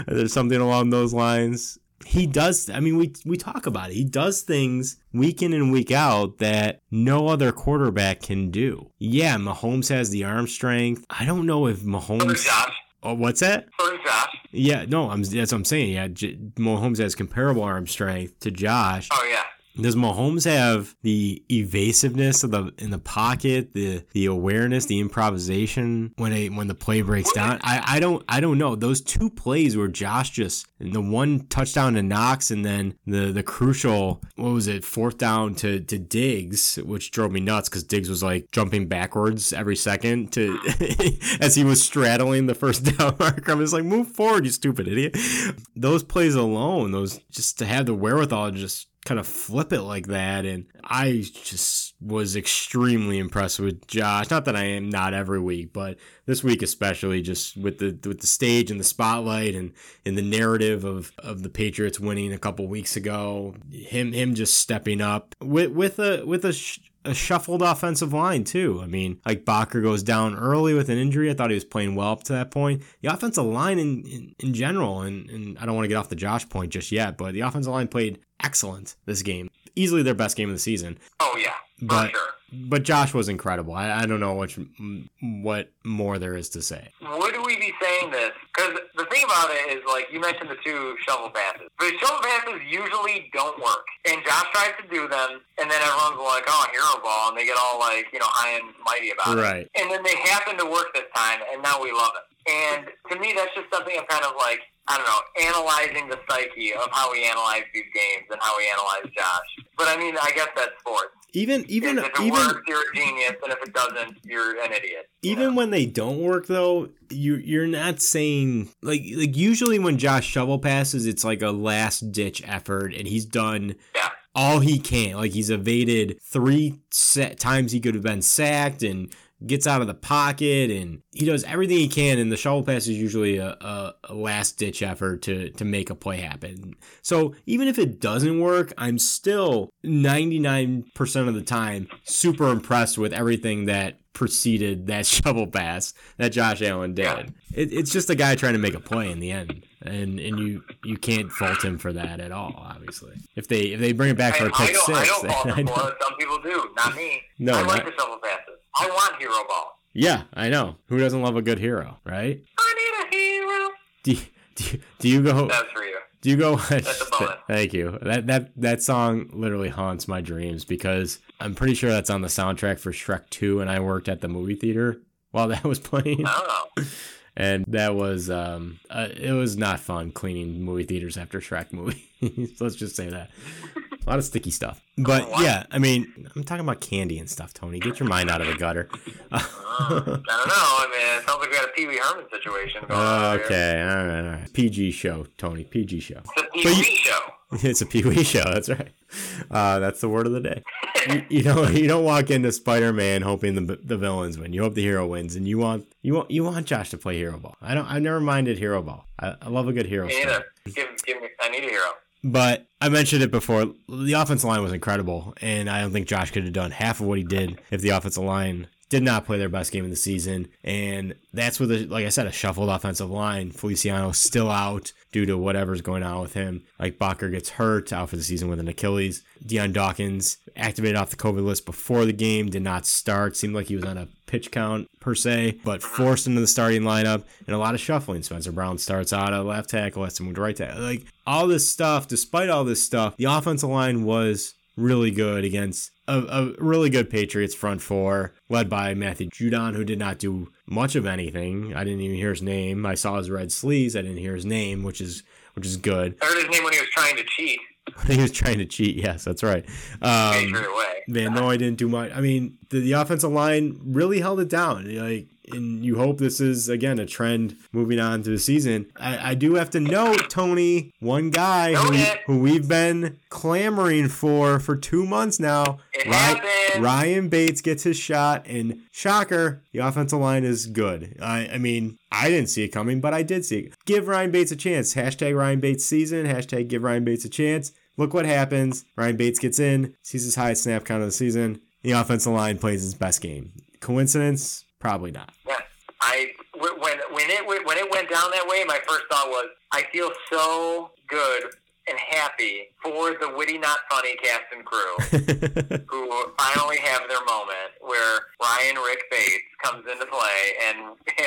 There's something along those lines he does i mean we we talk about it. He does things week in and week out that no other quarterback can do. Yeah mahomes has the arm strength. I don't know if mahomes Josh. oh what's that? Yeah no i'm that's what i'm saying. Yeah J- mahomes has comparable arm strength to josh. Oh yeah. Does Mahomes have the evasiveness of the in the pocket, the the awareness, the improvisation when a when the play breaks down? I, I don't I don't know. Those two plays where Josh just the one touchdown to Knox and then the the crucial what was it fourth down to to Diggs, which drove me nuts because Diggs was like jumping backwards every second to <laughs> as he was straddling the first <laughs> down marker. I was like, move forward, you stupid idiot. Those plays alone, those just to have the wherewithal just kind of flip it like that. And I just was extremely impressed with Josh. Not that I am not every week, but this week especially, just with the with the stage and the spotlight and in the narrative of of the Patriots winning a couple weeks ago, him him just stepping up with with a with a. Sh- a shuffled offensive line too. I mean, like Boettger goes down early with an injury. I thought he was playing well up to that point. The offensive line in in, in general, and, and I don't want to get off the Josh point just yet, but the offensive line played excellent this game. Easily their best game of the season. Oh yeah. But sure. but Josh was incredible. I, I don't know what what more there is to say. Would we be saying this? Because the thing about it is, like you mentioned, the two shovel passes. The shovel passes usually don't work, and Josh tries to do them, and then everyone's like, "Oh, hero ball," and they get all like, you know, high and mighty about it. Right. And then they happen to work this time, and now we love it. And to me, that's just something I'm kind of like, I don't know, analyzing the psyche of how we analyze these games and how we analyze Josh. But I mean, I guess that's sports. Even even if it even works, you're a genius, and if it doesn't, you're an idiot. you even know? when they don't work though you you're not saying like like usually when Josh shovel passes it's like a last ditch effort and he's done Yeah. all he can like he's evaded three set times he could have been sacked and gets out of the pocket and he does everything he can and the shovel pass is usually a, a, a last ditch effort to to make a play happen. So even if it doesn't work i'm still 99% of the time super impressed with everything that preceded that <laughs> shovel pass that Josh Allen did. It, it's just a guy trying to make a play in the end, and and you you can't fault him for that at all. Obviously, if they if they bring it back for a pick don't, six, I don't fault him for it. Some people do, not me. No, I like not- the shovel passes. I want hero ball. yeah, I know. Who doesn't love a good hero, right? I need a hero. Do you, do you, do you go? That's for you. Do you go watch? That's a bonus. <laughs> Thank you. That that that song literally haunts my dreams because I'm pretty sure that's on the soundtrack for Shrek 2, and I worked at the movie theater while that was playing, I don't know. And that was um, uh, it was not fun cleaning movie theaters after Shrek movies. <laughs> Let's just say that. A lot of sticky stuff, but What? yeah, I mean, I'm talking about candy and stuff, Tony. Get your mind out of the gutter. <laughs> I don't know. I mean, it sounds like we got a Pee Wee Herman situation going on. here. okay, all right, all right. PG show, Tony. PG show. It's a Pee Wee show. <laughs> It's a Pee Wee show. That's right. Uh, that's the word of the day. <laughs> you, you don't you don't walk into Spider Man hoping the the villains win. You hope the hero wins, and you want you want you want Josh to play hero ball. I don't. I never minded hero ball. I, I love a good hero. Me story. neither. Give, give me, I need a hero. But I mentioned it before. The offensive line was incredible, and I don't think Josh could have done half of what he did if the offensive line did not play their best game of the season. And that's with, a, like I said, a shuffled offensive line. Feliciano still out due to whatever's going on with him. Like Boettger gets hurt, out for the season with an Achilles. Dion Dawkins activated off the COVID list before the game, did not start. Seemed like he was on a pitch count per se, but forced into the starting lineup and a lot of shuffling. Spencer Brown starts out at left tackle, has to move to right tackle. Like all this stuff, despite all this stuff, the offensive line was really good against a, a, really good Patriots front four, led by Matthew Judon, who did not do much of anything. I didn't even hear his name. I saw his red sleeves. I didn't hear his name, which is which is good. I heard his name when he was trying to cheat. <laughs> he was trying to cheat. Yes, that's right. Um. Man, no, I didn't do much. I mean, the, the offensive line really held it down. Like, and you hope this is again a trend moving on to the season. I, I do have to note, Tony, one guy who, who we've been clamoring for for two months now. It Ry- happened. Ryan Bates gets his shot, and shocker, the offensive line is good. I, I mean, I didn't see it coming, but I did see it. Give Ryan Bates a chance. Hashtag Ryan Bates season. Hashtag give Ryan Bates a chance. Look what happens. Ryan Bates gets in, sees his highest snap count of the season. The offensive line plays his best game. Coincidence? Probably not. Yeah. I when when it when it went down that way, my first thought was, I feel so good and happy for the witty not funny cast and crew <laughs> who finally have their moment where Ryan Rick Bates comes into play and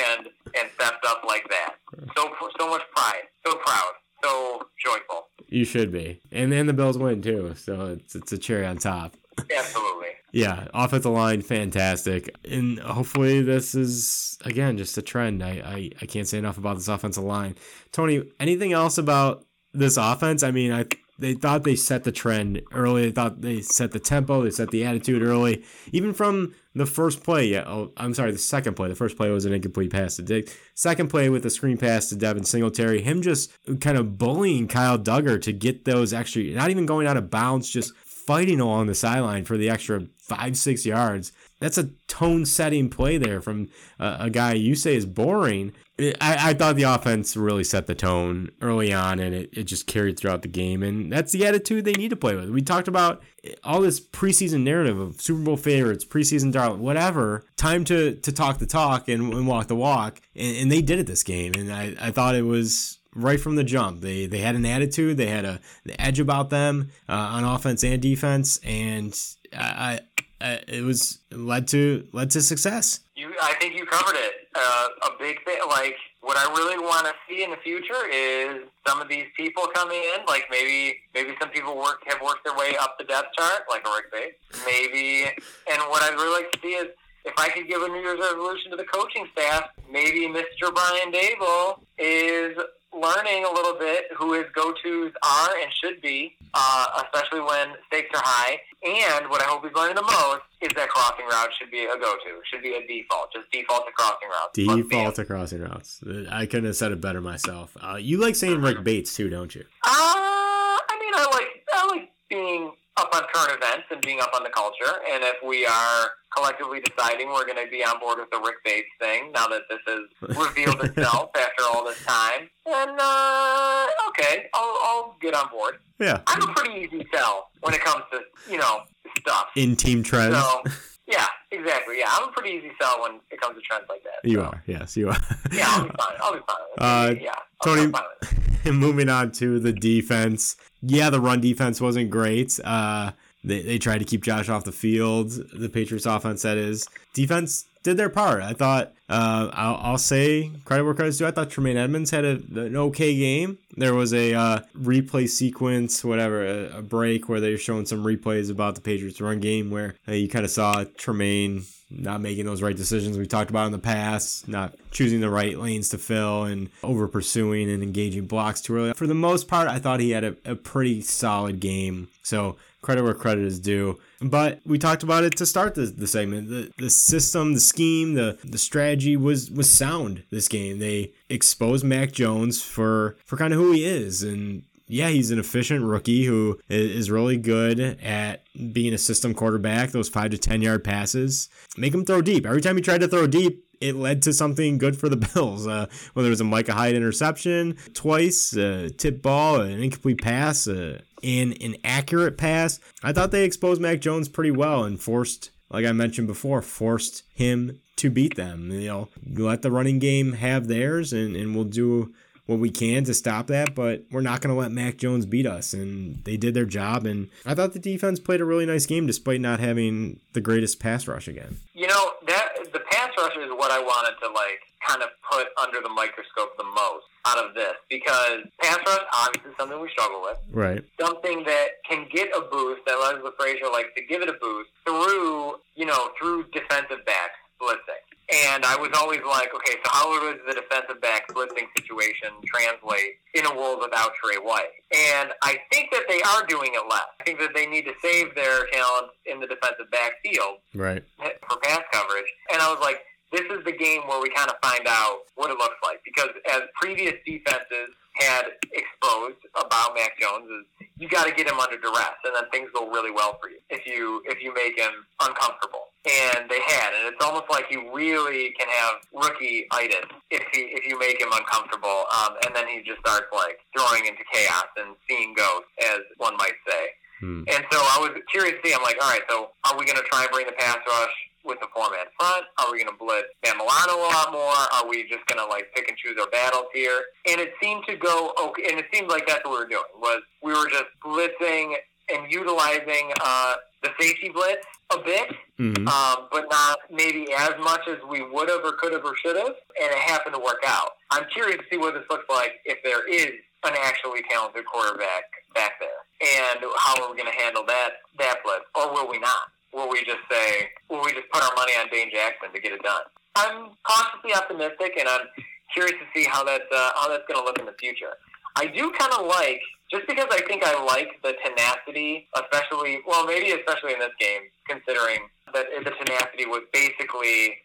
and and steps up like that. So so much pride, so proud, so joyful. you should be. And then the Bills win too, so it's it's a cherry on top. Absolutely. Yeah, offensive line, fantastic. And hopefully this is again just a trend. I, I, I can't say enough about this offensive line. Tony, anything else about this offense? I mean, I they thought they set the trend early. They thought they set the tempo, they set the attitude early. Even from the first play, yeah, oh, I'm sorry, the second play. The first play was an incomplete pass to Diggs. Second play with a screen pass to Devin Singletary. Him just kind of bullying Kyle Dugger to get those extra, not even going out of bounds, just fighting along the sideline for the extra five, six yards. That's a tone setting play there from uh, a guy you say is boring. I, I thought the offense really set the tone early on and it, it just carried throughout the game. And that's the attitude they need to play with. We talked about all this preseason narrative of Super Bowl favorites, preseason darling, whatever. Time to, to talk the talk and, and walk the walk. And, and they did it this game. And I, I thought it was right from the jump. They they had an attitude, they had a an edge about them uh, on offense and defense, and I, I, it was led to led to success. You, I think you covered it. Uh, a big thing, like what I really want to see in the future is some of these people coming in. Like maybe maybe some people work have worked their way up the depth chart, like a Rick Bates. Maybe, and what I'd really like to see is if I could give a New Year's resolution to the coaching staff, maybe Mr. Brian Daboll is learning a little bit who his go-tos are and should be, uh, especially when stakes are high. And what I hope he's learning the most is that crossing route should be a go-to, should be a default, just default to crossing routes. Default to crossing routes. I couldn't have said it better myself. Uh, you like saying Rick Bates too, don't you? Uh, I mean, I like I like being up on current events and being up on the culture. And if we are collectively deciding we're going to be on board with the Rick Bates thing now that this has <laughs> revealed itself after all this time, then uh, okay, I'll, I'll get on board. Yeah. I'm a pretty easy sell when it comes to you know stuff. In team trends. So yeah, exactly. Yeah, I'm a pretty easy sell when it comes to trends like that. You So, are. Yes, you are. Yeah, I'll be fine. I'll be fine. <laughs> Uh, yeah, I'll Tony- be fine with it. <laughs> Moving on to the defense. Yeah, the run defense wasn't great. Uh, they, they tried to keep Josh off the field. The Patriots offense, that is. Defense did their part. I thought, uh, I'll, I'll say credit where credit's due. I thought Tremaine Edmunds had a, an okay game. There was a uh, replay sequence, whatever, a, a break where they were showing some replays about the Patriots run game where uh, you kind of saw Tremaine not making those right decisions we talked about in the past, not choosing the right lanes to fill, and over pursuing and engaging blocks too early. For the most part, I thought he had a, a pretty solid game. So credit where credit is due. But we talked about it to start the, the segment. The the system, the scheme, the the strategy was was sound this game. They exposed Mac Jones for for kind of who he is and yeah, he's an efficient rookie who is really good at being a system quarterback. Those five to 10 yard passes make him throw deep. Every time he tried to throw deep, it led to something good for the <laughs> Bills. Uh, whether it was a Micah Hyde interception twice, a tip ball, an incomplete pass, uh, an accurate pass. I thought they exposed Mac Jones pretty well and forced like I mentioned before, forced him to beat them. You know, let the running game have theirs, and, and we'll do what we can to stop that, but we're not going to let Mac Jones beat us. And they did their job. And I thought the defense played a really nice game despite not having the greatest pass rush again. You know, that the pass rush is what I wanted to like kind of put under the microscope the most out of this because pass rush obviously something we struggle with. Right. Something that can get a boost that Leslie Frazier likes to give it a boost through, you know, through defensive backs blitzing. And I was always like, okay, so how does the defensive back blitzing situation translate in a world without Trey White? And I think that they are doing it less. I think that they need to save their talent in the defensive backfield Right. for pass coverage. And I was like, this is the game where we kind of find out what it looks like because as previous defenses had exposed about Mac Jones is you got to get him under duress and then things go really well for you if you if you make him uncomfortable and they had and it's almost like he really can have rookie itis if he if you make him uncomfortable um, and then he just starts like throwing into chaos and seeing ghosts as one might say Hmm. and so I was curious to see. I'm like, all right, so are we going to try and bring the pass rush with the four man front? Are we going to blitz Van Milano a lot more? Are we just going to like pick and choose our battles here? And it seemed to go okay. And it seemed like that's what we were doing was we were just blitzing and utilizing uh, the safety blitz a bit, hmm um, but not maybe as much as we would have or could have or should have. And it happened to work out. I'm curious to see what this looks like if there is an actually talented quarterback back there, and how are we going to handle that that blitz, or will we not? Will we just say, will we just put our money on Dane Jackson to get it done? I'm cautiously optimistic, and I'm curious to see how that's uh, how that's going to look in the future. I do kind of like, just because I think I like the tenacity, especially, well, maybe especially in this game, considering that the tenacity was basically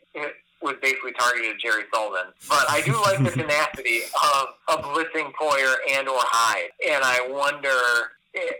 was basically targeted at Jerry Sullivan. But I do like the <laughs> tenacity of, of blitzing Poyer and or Hyde, and I wonder.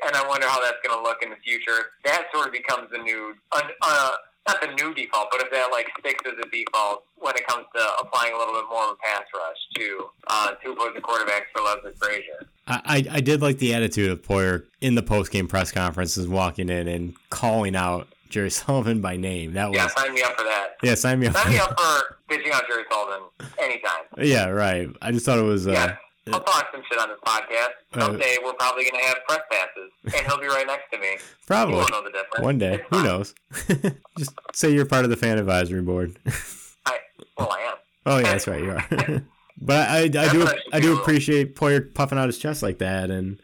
And I wonder how that's going to look in the future. That sort of becomes the new, uh, uh, not the new default, but if that like sticks as a default when it comes to applying a little bit more of a pass rush to uh, to opposing quarterbacks for Leslie Frazier. I, I did like the attitude of Poyer in the post game press conferences, walking in and calling out Jerry <laughs> Sullivan by name. That was Yeah, sign me up for that. yeah, sign me up. Sign me up for pitching out Jerry Sullivan anytime. yeah, right. I just thought it was. Uh, Yeah. I'll talk some shit on this podcast. Someday we're probably going to have press passes, and he'll be right next to me. Probably know the difference. one day. Who knows? <laughs> just say you're part of the fan advisory board. <laughs> I, well, I am. Oh yeah, that's right, you are. <laughs> but I, I, I do I do. appreciate Poyer puffing out his chest like that, and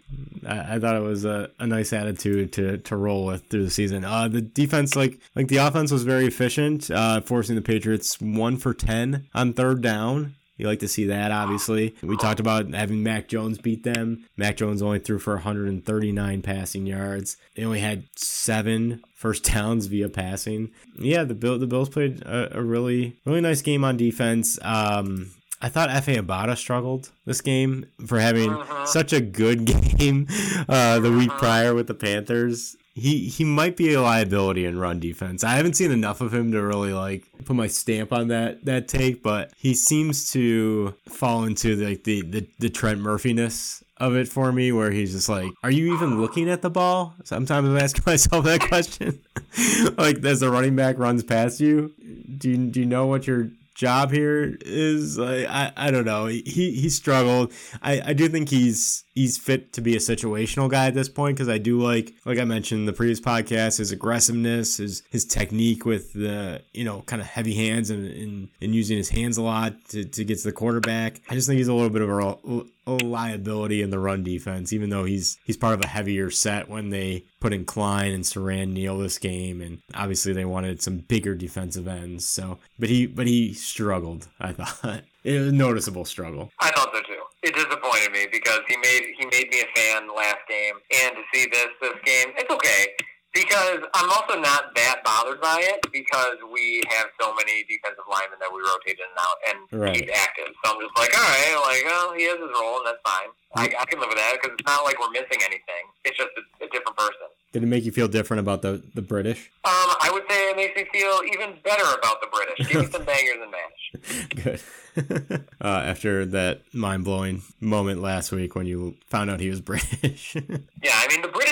I, I thought it was a, a nice attitude to, to roll with through the season. Uh, the defense, like like the offense, was very efficient, uh, forcing the Patriots one for ten on third down. You like to see that, obviously. We talked about having Mac Jones beat them. Mac Jones only threw for 139 passing yards. They only had seven first <laughs> downs via passing. Yeah, the Bill the Bills played a, a really really nice game on defense. Um, I thought Efe Obada struggled this game for having Mhm. such a good <laughs> game uh, the week prior with the Panthers. He he might be a liability in run defense. I haven't seen enough of him to really like put my stamp on that that take, but he seems to fall into like the the, the Trent Murphy-ness of it for me, where he's just like, "Are you even looking at the ball?" Sometimes I'm asking <laughs> myself that question. <laughs> like as the running back runs past you, do you, do you know what your job here is? Like, I I don't know. He he struggled. I I do think he's he's fit to be a situational guy at this point because I do like like I mentioned in the previous podcast his aggressiveness, his his technique with the you know kind of heavy hands and and, and using his hands a lot to, to get to the quarterback. I just think he's a little bit of a liability in the run defense, even though he's he's part of a heavier set when they put in Klein and Siran Neal this game, and obviously they wanted some bigger defensive ends. So, but he but he struggled. I thought it was <laughs> a noticeable struggle. I thought so too. It disappointed me because he made he made me a fan last game, and to see this this game, it's okay because I'm also not that bothered by it because we have so many defensive linemen that we rotate in and out and Right. keep active. So I'm just like, all right, like, oh, he has his role, and that's fine. I, I can live with that because it's not like we're missing anything. It's just a, a different person. Did it make you feel different about the the British? Um, I would say it makes me feel even better about the British. Give me some <laughs> bangers and mash. Good. <laughs> uh, after that mind blowing moment last week when you found out he was British. <laughs> Yeah, I mean the British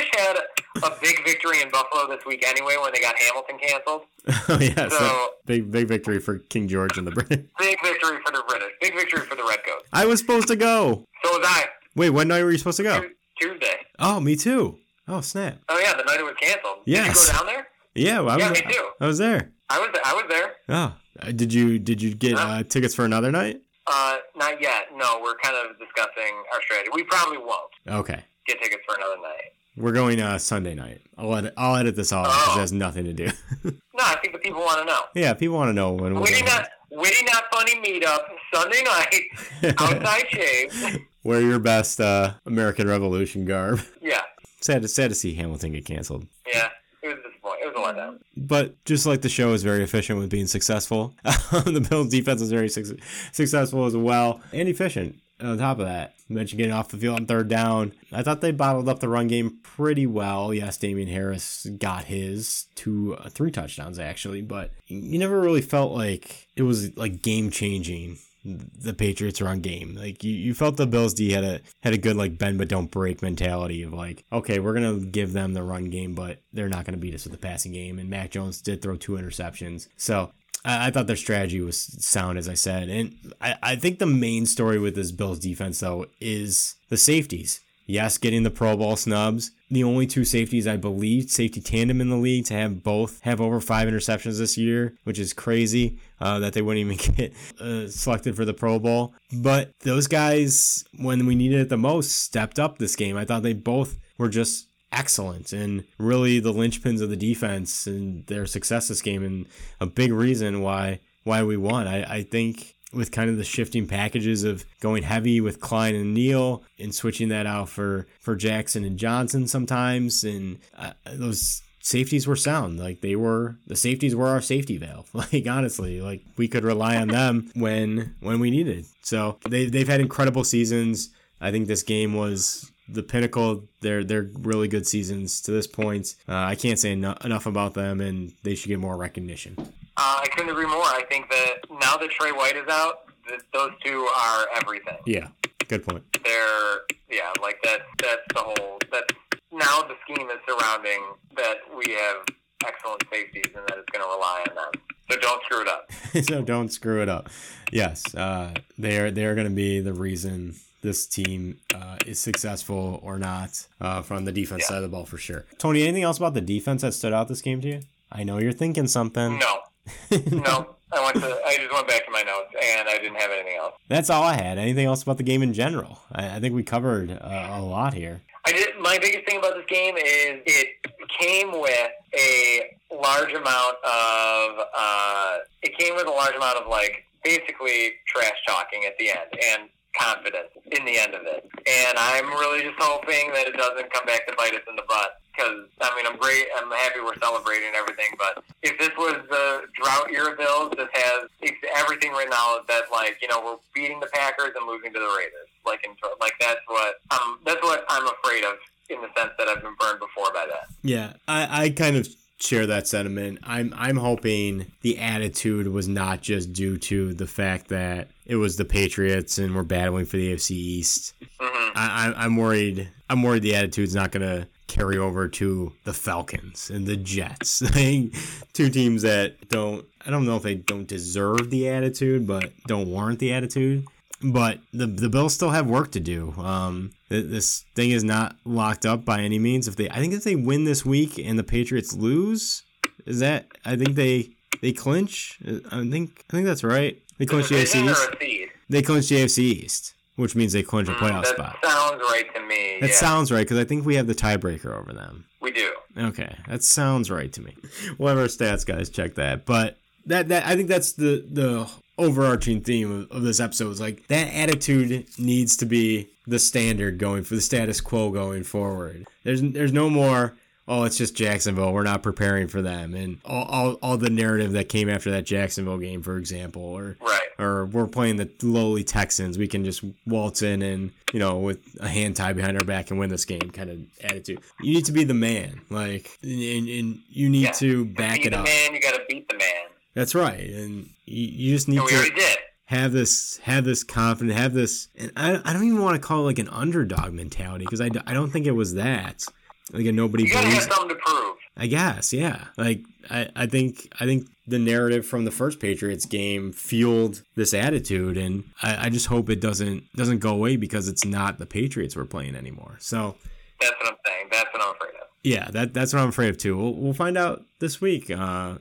a big victory in Buffalo this week anyway when they got Hamilton canceled. <laughs> oh yeah, so, So- big big victory for King George and the British. <laughs> Big victory for the British. Big victory for the Redcoats. I was supposed to go. So was I. Wait, what night were you supposed to go? Tuesday. Oh, me too. Oh snap. Oh yeah, the night it was canceled. Did Yes. you go down there? Yeah, well, I Yeah, was. me too. I was there. I was. I was there. Oh, Uh, did you did you get uh, tickets for another night? Uh, not yet. No, we're kind of discussing our strategy. We probably won't Okay, get tickets for another night. We're going uh, Sunday night. I'll edit, I'll edit this all because Oh. it has nothing to do. <laughs> No, I think the people want to know. yeah, people want to know when. we're Witty going. not, witty not funny meetup Sunday night <laughs> outside Shea's. Wear your best uh, American Revolution garb. <laughs> Yeah, Sad to sad to see Hamilton get canceled. yeah. It was disappointing. It was a letdown. But just like the show is very efficient with being successful, the Bills' defense is very suc successful as well and efficient. On top of that, mentioned getting off the field on third down. I thought they bottled up the run game pretty well. Yes, Damien Harris got his two, uh, three touchdowns actually, but you never really felt like it was like game changing. The Patriots run game, like you, you felt the Bills D had a had a good like bend but don't break mentality of like, okay, we're gonna give them the run game, but they're not gonna beat us with the passing game. And Mac Jones did throw two interceptions, so I, I thought their strategy was sound, as I said. And I, I think the main story with this Bills defense, though, is the safeties. Yes, getting the Pro Bowl snubs. The only two safeties, I believe, safety tandem in the league to have both have over five interceptions this year, which is crazy uh, that they wouldn't even <laughs> get uh, selected for the Pro Bowl. But those guys, when we needed it the most, stepped up this game. I thought they both were just excellent and really the linchpins of the defense and their success this game and a big reason why why we won. I, I think with kind of the shifting packages of going heavy with Klein and Neal and switching that out for for Jackson and Johnson sometimes and uh, those safeties were sound. Like they were the safeties were our safety valve. <laughs> Like honestly like we could rely on them when when we needed. So they, they've had incredible seasons. I think this game was the pinnacle they're they're really good seasons to this point uh, i can't say eno- enough about them and they should get more recognition Uh, I couldn't agree more. I think that now that Trey White is out, th- those two are everything. yeah good point They're yeah, like that's that's the whole. That's now the scheme is surrounding that we have excellent safeties and that it's going to rely on them. So don't screw it up. <laughs> so don't screw it up. Yes, uh, they are they are going to be the reason this team uh, is successful or not uh, from the defense Yeah. side of the ball for sure. Tony, anything else about the defense that stood out this game to you? I know you're thinking something. No, <laughs> no. I went to. I just went back to my notes and I didn't have anything else. That's all I had. Anything else about the game in general? I, I think we covered uh, a lot here. I did. My biggest thing about this game is it came with a large amount of. Uh, it came with a large amount of like basically trash talking at the end and confidence in the end of it. And I'm really just hoping that it doesn't come back to bite us in the butt. Because I mean, I'm great. I'm happy we're celebrating everything. But if this was the drought year of Bills, this has everything written out that like you know we're beating the Packers and losing to the Raiders. Like in like that's what um that's what I'm afraid of in the sense that I've been burned before by that. Yeah, I, I kind of share that sentiment. I'm I'm hoping the attitude was not just due to the fact that it was the Patriots and we're battling for the AFC East. hmm I, I'm worried. I'm worried the attitude's not gonna carry over to the Falcons and the Jets. <laughs> Two teams that don't. I don't know if they don't deserve the attitude, but don't warrant the attitude. But the the Bills still have work to do. Um, this thing is not locked up by any means. If they, I think if they win this week and the Patriots lose, is that? I think they they clinch. I think I think that's right. They clinch the AFC East. or a seed? They clinch the AFC East, which means they clinch a playoff spot. that spot. sounds right to me. That yeah, sounds right because I think we have the tiebreaker over them. we do. Okay, that sounds right to me. We'll have our stats guys check that, but that that I think that's the the overarching theme of, of this episode is like that attitude needs to be the standard going for the status quo going forward. There's there's no more. Oh, it's just Jacksonville. We're not preparing for them, and all, all, all the narrative that came after that Jacksonville game, for example, or Right. or we're playing the lowly Texans. We can just waltz in and you know with a hand tied behind our back and win this game kind of attitude. You need to be the man, like, and, and you need Yeah. to back Be it the up. man. You got to beat the man. That's right, and you, you just need to have this have this confidence, have this, and I, I don't even want to call it like an underdog mentality because I, I don't think it was that. again nobody You gotta believes. have something to prove. I guess, yeah. Like I, I think I think the narrative from the first Patriots game fueled this attitude and I, I just hope it doesn't doesn't go away because it's not the Patriots we're playing anymore. So That's what I'm saying. That's what I'm afraid of. yeah, that that's what I'm afraid of too. We'll, we'll find out this week. Uh,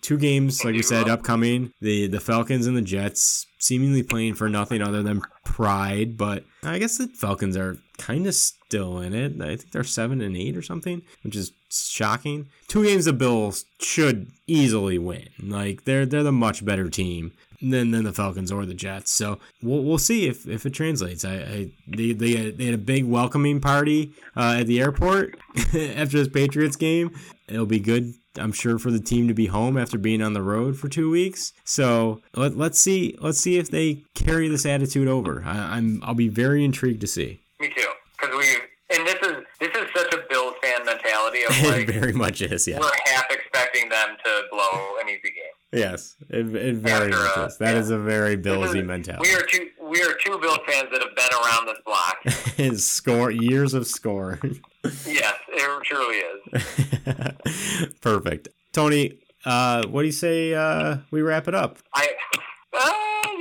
two games, like we said, upcoming. The the Falcons and the Jets seemingly playing for nothing other than pride, but I guess the Falcons are kind of still in it. I think they're seven and eight or something, which is shocking. Two games the Bills should easily win. Like they're they're the much better team than, than the Falcons or the Jets. So we'll, we'll see if, if it translates. I, I they, they they had a big welcoming party uh, at the airport <laughs> after this Patriots game. It'll be good, I'm sure, for the team to be home after being on the road for two weeks. So let, let's see let's see if they carry this attitude over. I, I'm I'll be very intrigued to see. Me too. Because we and this is this is such a Bills fan mentality of <laughs> like it very much is, yeah. we're half expecting them to blow an easy game. Yes, it, it very After, much uh, is. That yeah. is a very Billsy mentality. We are two we are two Bills fans that have been around this block. <laughs> His score years of score. <laughs> yes, it truly is. <laughs> Perfect. Tony, uh, what do you say uh, we wrap it up? I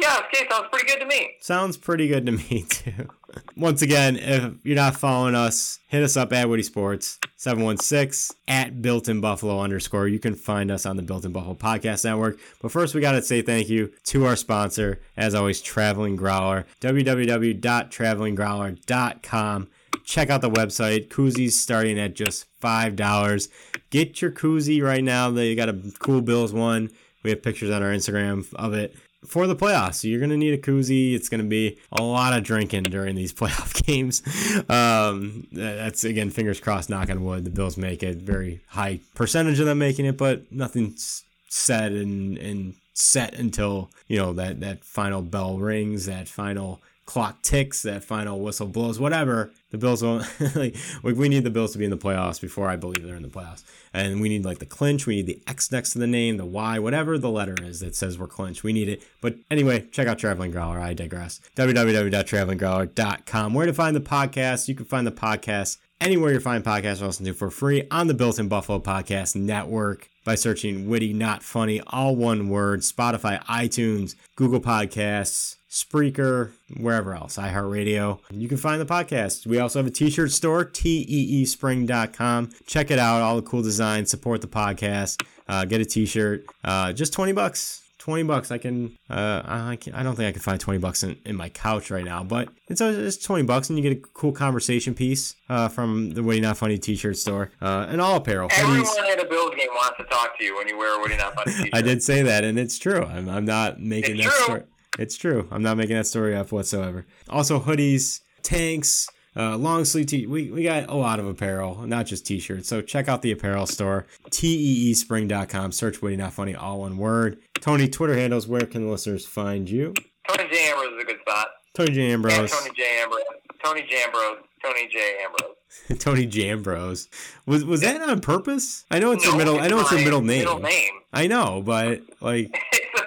yeah, okay, sounds pretty good to me. Sounds pretty good to <laughs> me too. Once again, if you're not following us, hit us up at Witty Sports 716 at Built in Buffalo underscore. You can find us on the Built in Buffalo Podcast Network. But first, we got to say thank you to our sponsor, as always, Traveling Growler. www.travelinggrowler.com. Check out the website. Koozies starting at just $5. Get your koozie right now. They got a cool Bills one. We have pictures on our Instagram of it for the playoffs. So you're going to need a koozie. It's going to be a lot of drinking during these <laughs> playoff games. Um, that's, again, fingers crossed, knock on wood. The Bills make it. Very high percentage of them making it, but nothing's said and, and set until, you know, that, that final bell rings, that final clock ticks, that final whistle blows, whatever. The Bills won't <laughs> like we, need the Bills to be in the playoffs before I believe they're in the playoffs. And we need like the clinch, we need the X next to the name, the Y, whatever the letter is that says we're clinched. We need it. But anyway, check out Traveling Growler. I digress. www.travelinggrowler.com. Where to find the podcast? You can find the podcast anywhere you find podcasts, listen to for free on the Built in Buffalo Podcast Network by searching Witty Not Funny, all one word, Spotify, iTunes, Google Podcasts, Spreaker, wherever else, iHeartRadio. You can find the podcast. We also have a t-shirt store, teespring.com. Check it out, all the cool designs, support the podcast, uh, get a t-shirt, uh, just 20 bucks. 20 bucks i can uh i can i don't think i can find 20 bucks in, in my couch right now but it's it's 20 bucks and you get a cool conversation piece uh from the Witty Not Funny t-shirt store uh and all apparel Everyone hoodies. at a Bills game wants to talk to you when you wear a Witty Not Funny <laughs> t-shirt. i did say that and it's true i'm, I'm not making It's that true. story it's true i'm not making that story up whatsoever also hoodies tanks uh, long sleeve t we, we got a lot of apparel not just t-shirts so check out the apparel store teespring.com search Witty Not Funny all one word tony twitter handles where can the listeners find you Tony J. Ambrose is a good spot. Tony J. Yeah, Tony J. Ambrose. Tony J. Ambrose. Tony J. Ambrose. <laughs> Tony Jambros. Was was that on purpose? I know it's No, your middle. I know it's your middle name. Middle name. I know, but like <laughs> It's,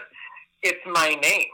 it's my name.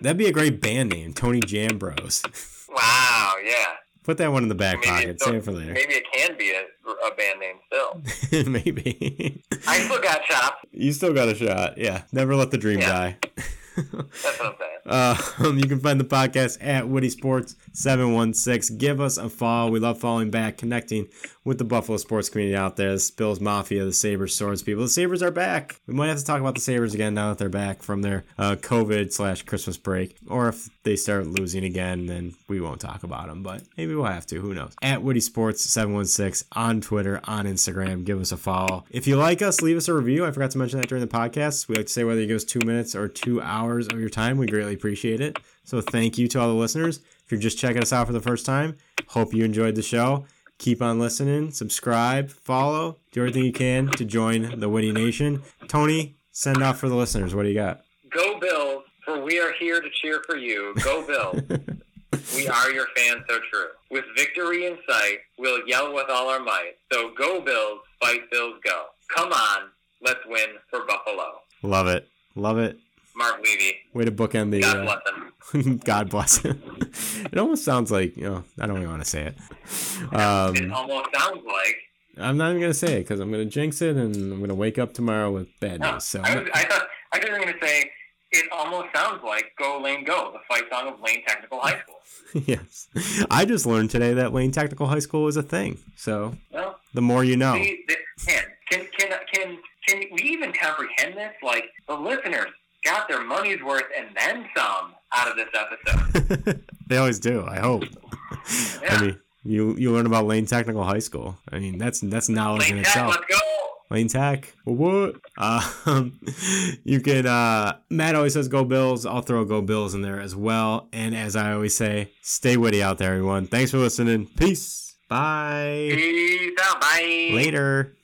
That'd be a great band name, Tony Jambros. <laughs> wow. Yeah. Put that one in the back Maybe pocket. Save for later. maybe it can be a, a band name still. <laughs> Maybe. I still got shot. you still got a shot. Yeah. Never let the dream Yeah. die. <laughs> That's what I'm saying. <laughs> Uh, um, you can find the podcast at Witty Sports 716. Give us a follow. We love following back, connecting with the Buffalo sports community out there. The Bills Mafia, the Sabres Swords people. The Sabres are back. We might have to talk about the Sabres again now that they're back from their uh, COVID slash Christmas break. Or if they start losing again, then we won't talk about them. But maybe we'll have to. Who knows? At Witty Sports 716 on Twitter, on Instagram. Give us a follow. If you like us, leave us a review. I forgot to mention that during the podcast. We like to say whether you give us two minutes or two hours of your time. We greatly appreciate it. So thank you to all the listeners. If you're just checking us out for the first time, hope you enjoyed the show. Keep on listening, subscribe, follow, do everything you can to join the Witty Nation. Tony, send off for the listeners. What do you got? Go Bills, for we are here to cheer for you. Go Bills. <laughs> we are your fans so true. With victory in sight, we'll yell with all our might. So go Bills, fight Bills go. Come on, let's win for Buffalo. Love it. Love it. Mark Levy. Way to bookend the God uh, bless him. <laughs> God bless him. <laughs> It almost sounds like you know. I don't even want to say it. It Um, almost sounds like. I'm not even gonna say it because I'm gonna jinx it, and I'm gonna wake up tomorrow with bad No, news. So I, was, I thought I you going to say it almost sounds like "Go Lane Go," the fight song of Lane Technical High School. <laughs> yes, I just learned today that Lane Technical High School is a thing. So Well, the more you know. see, th- man, can can can can we even comprehend this? Like the listeners got their money's worth and then some out of this episode. <laughs> they always do. I hope. Yeah. I mean, you you learn about Lane Technical High School. I mean, that's that's knowledge in Lane Tech, itself. let's go. Lane Tech. What? Um, <laughs> you can. Uh, Matt always says go Bills. I'll throw go Bills in there as well. And as I always say, stay witty out there, everyone. Thanks for listening. Peace. Bye. Peace out. Bye. Later.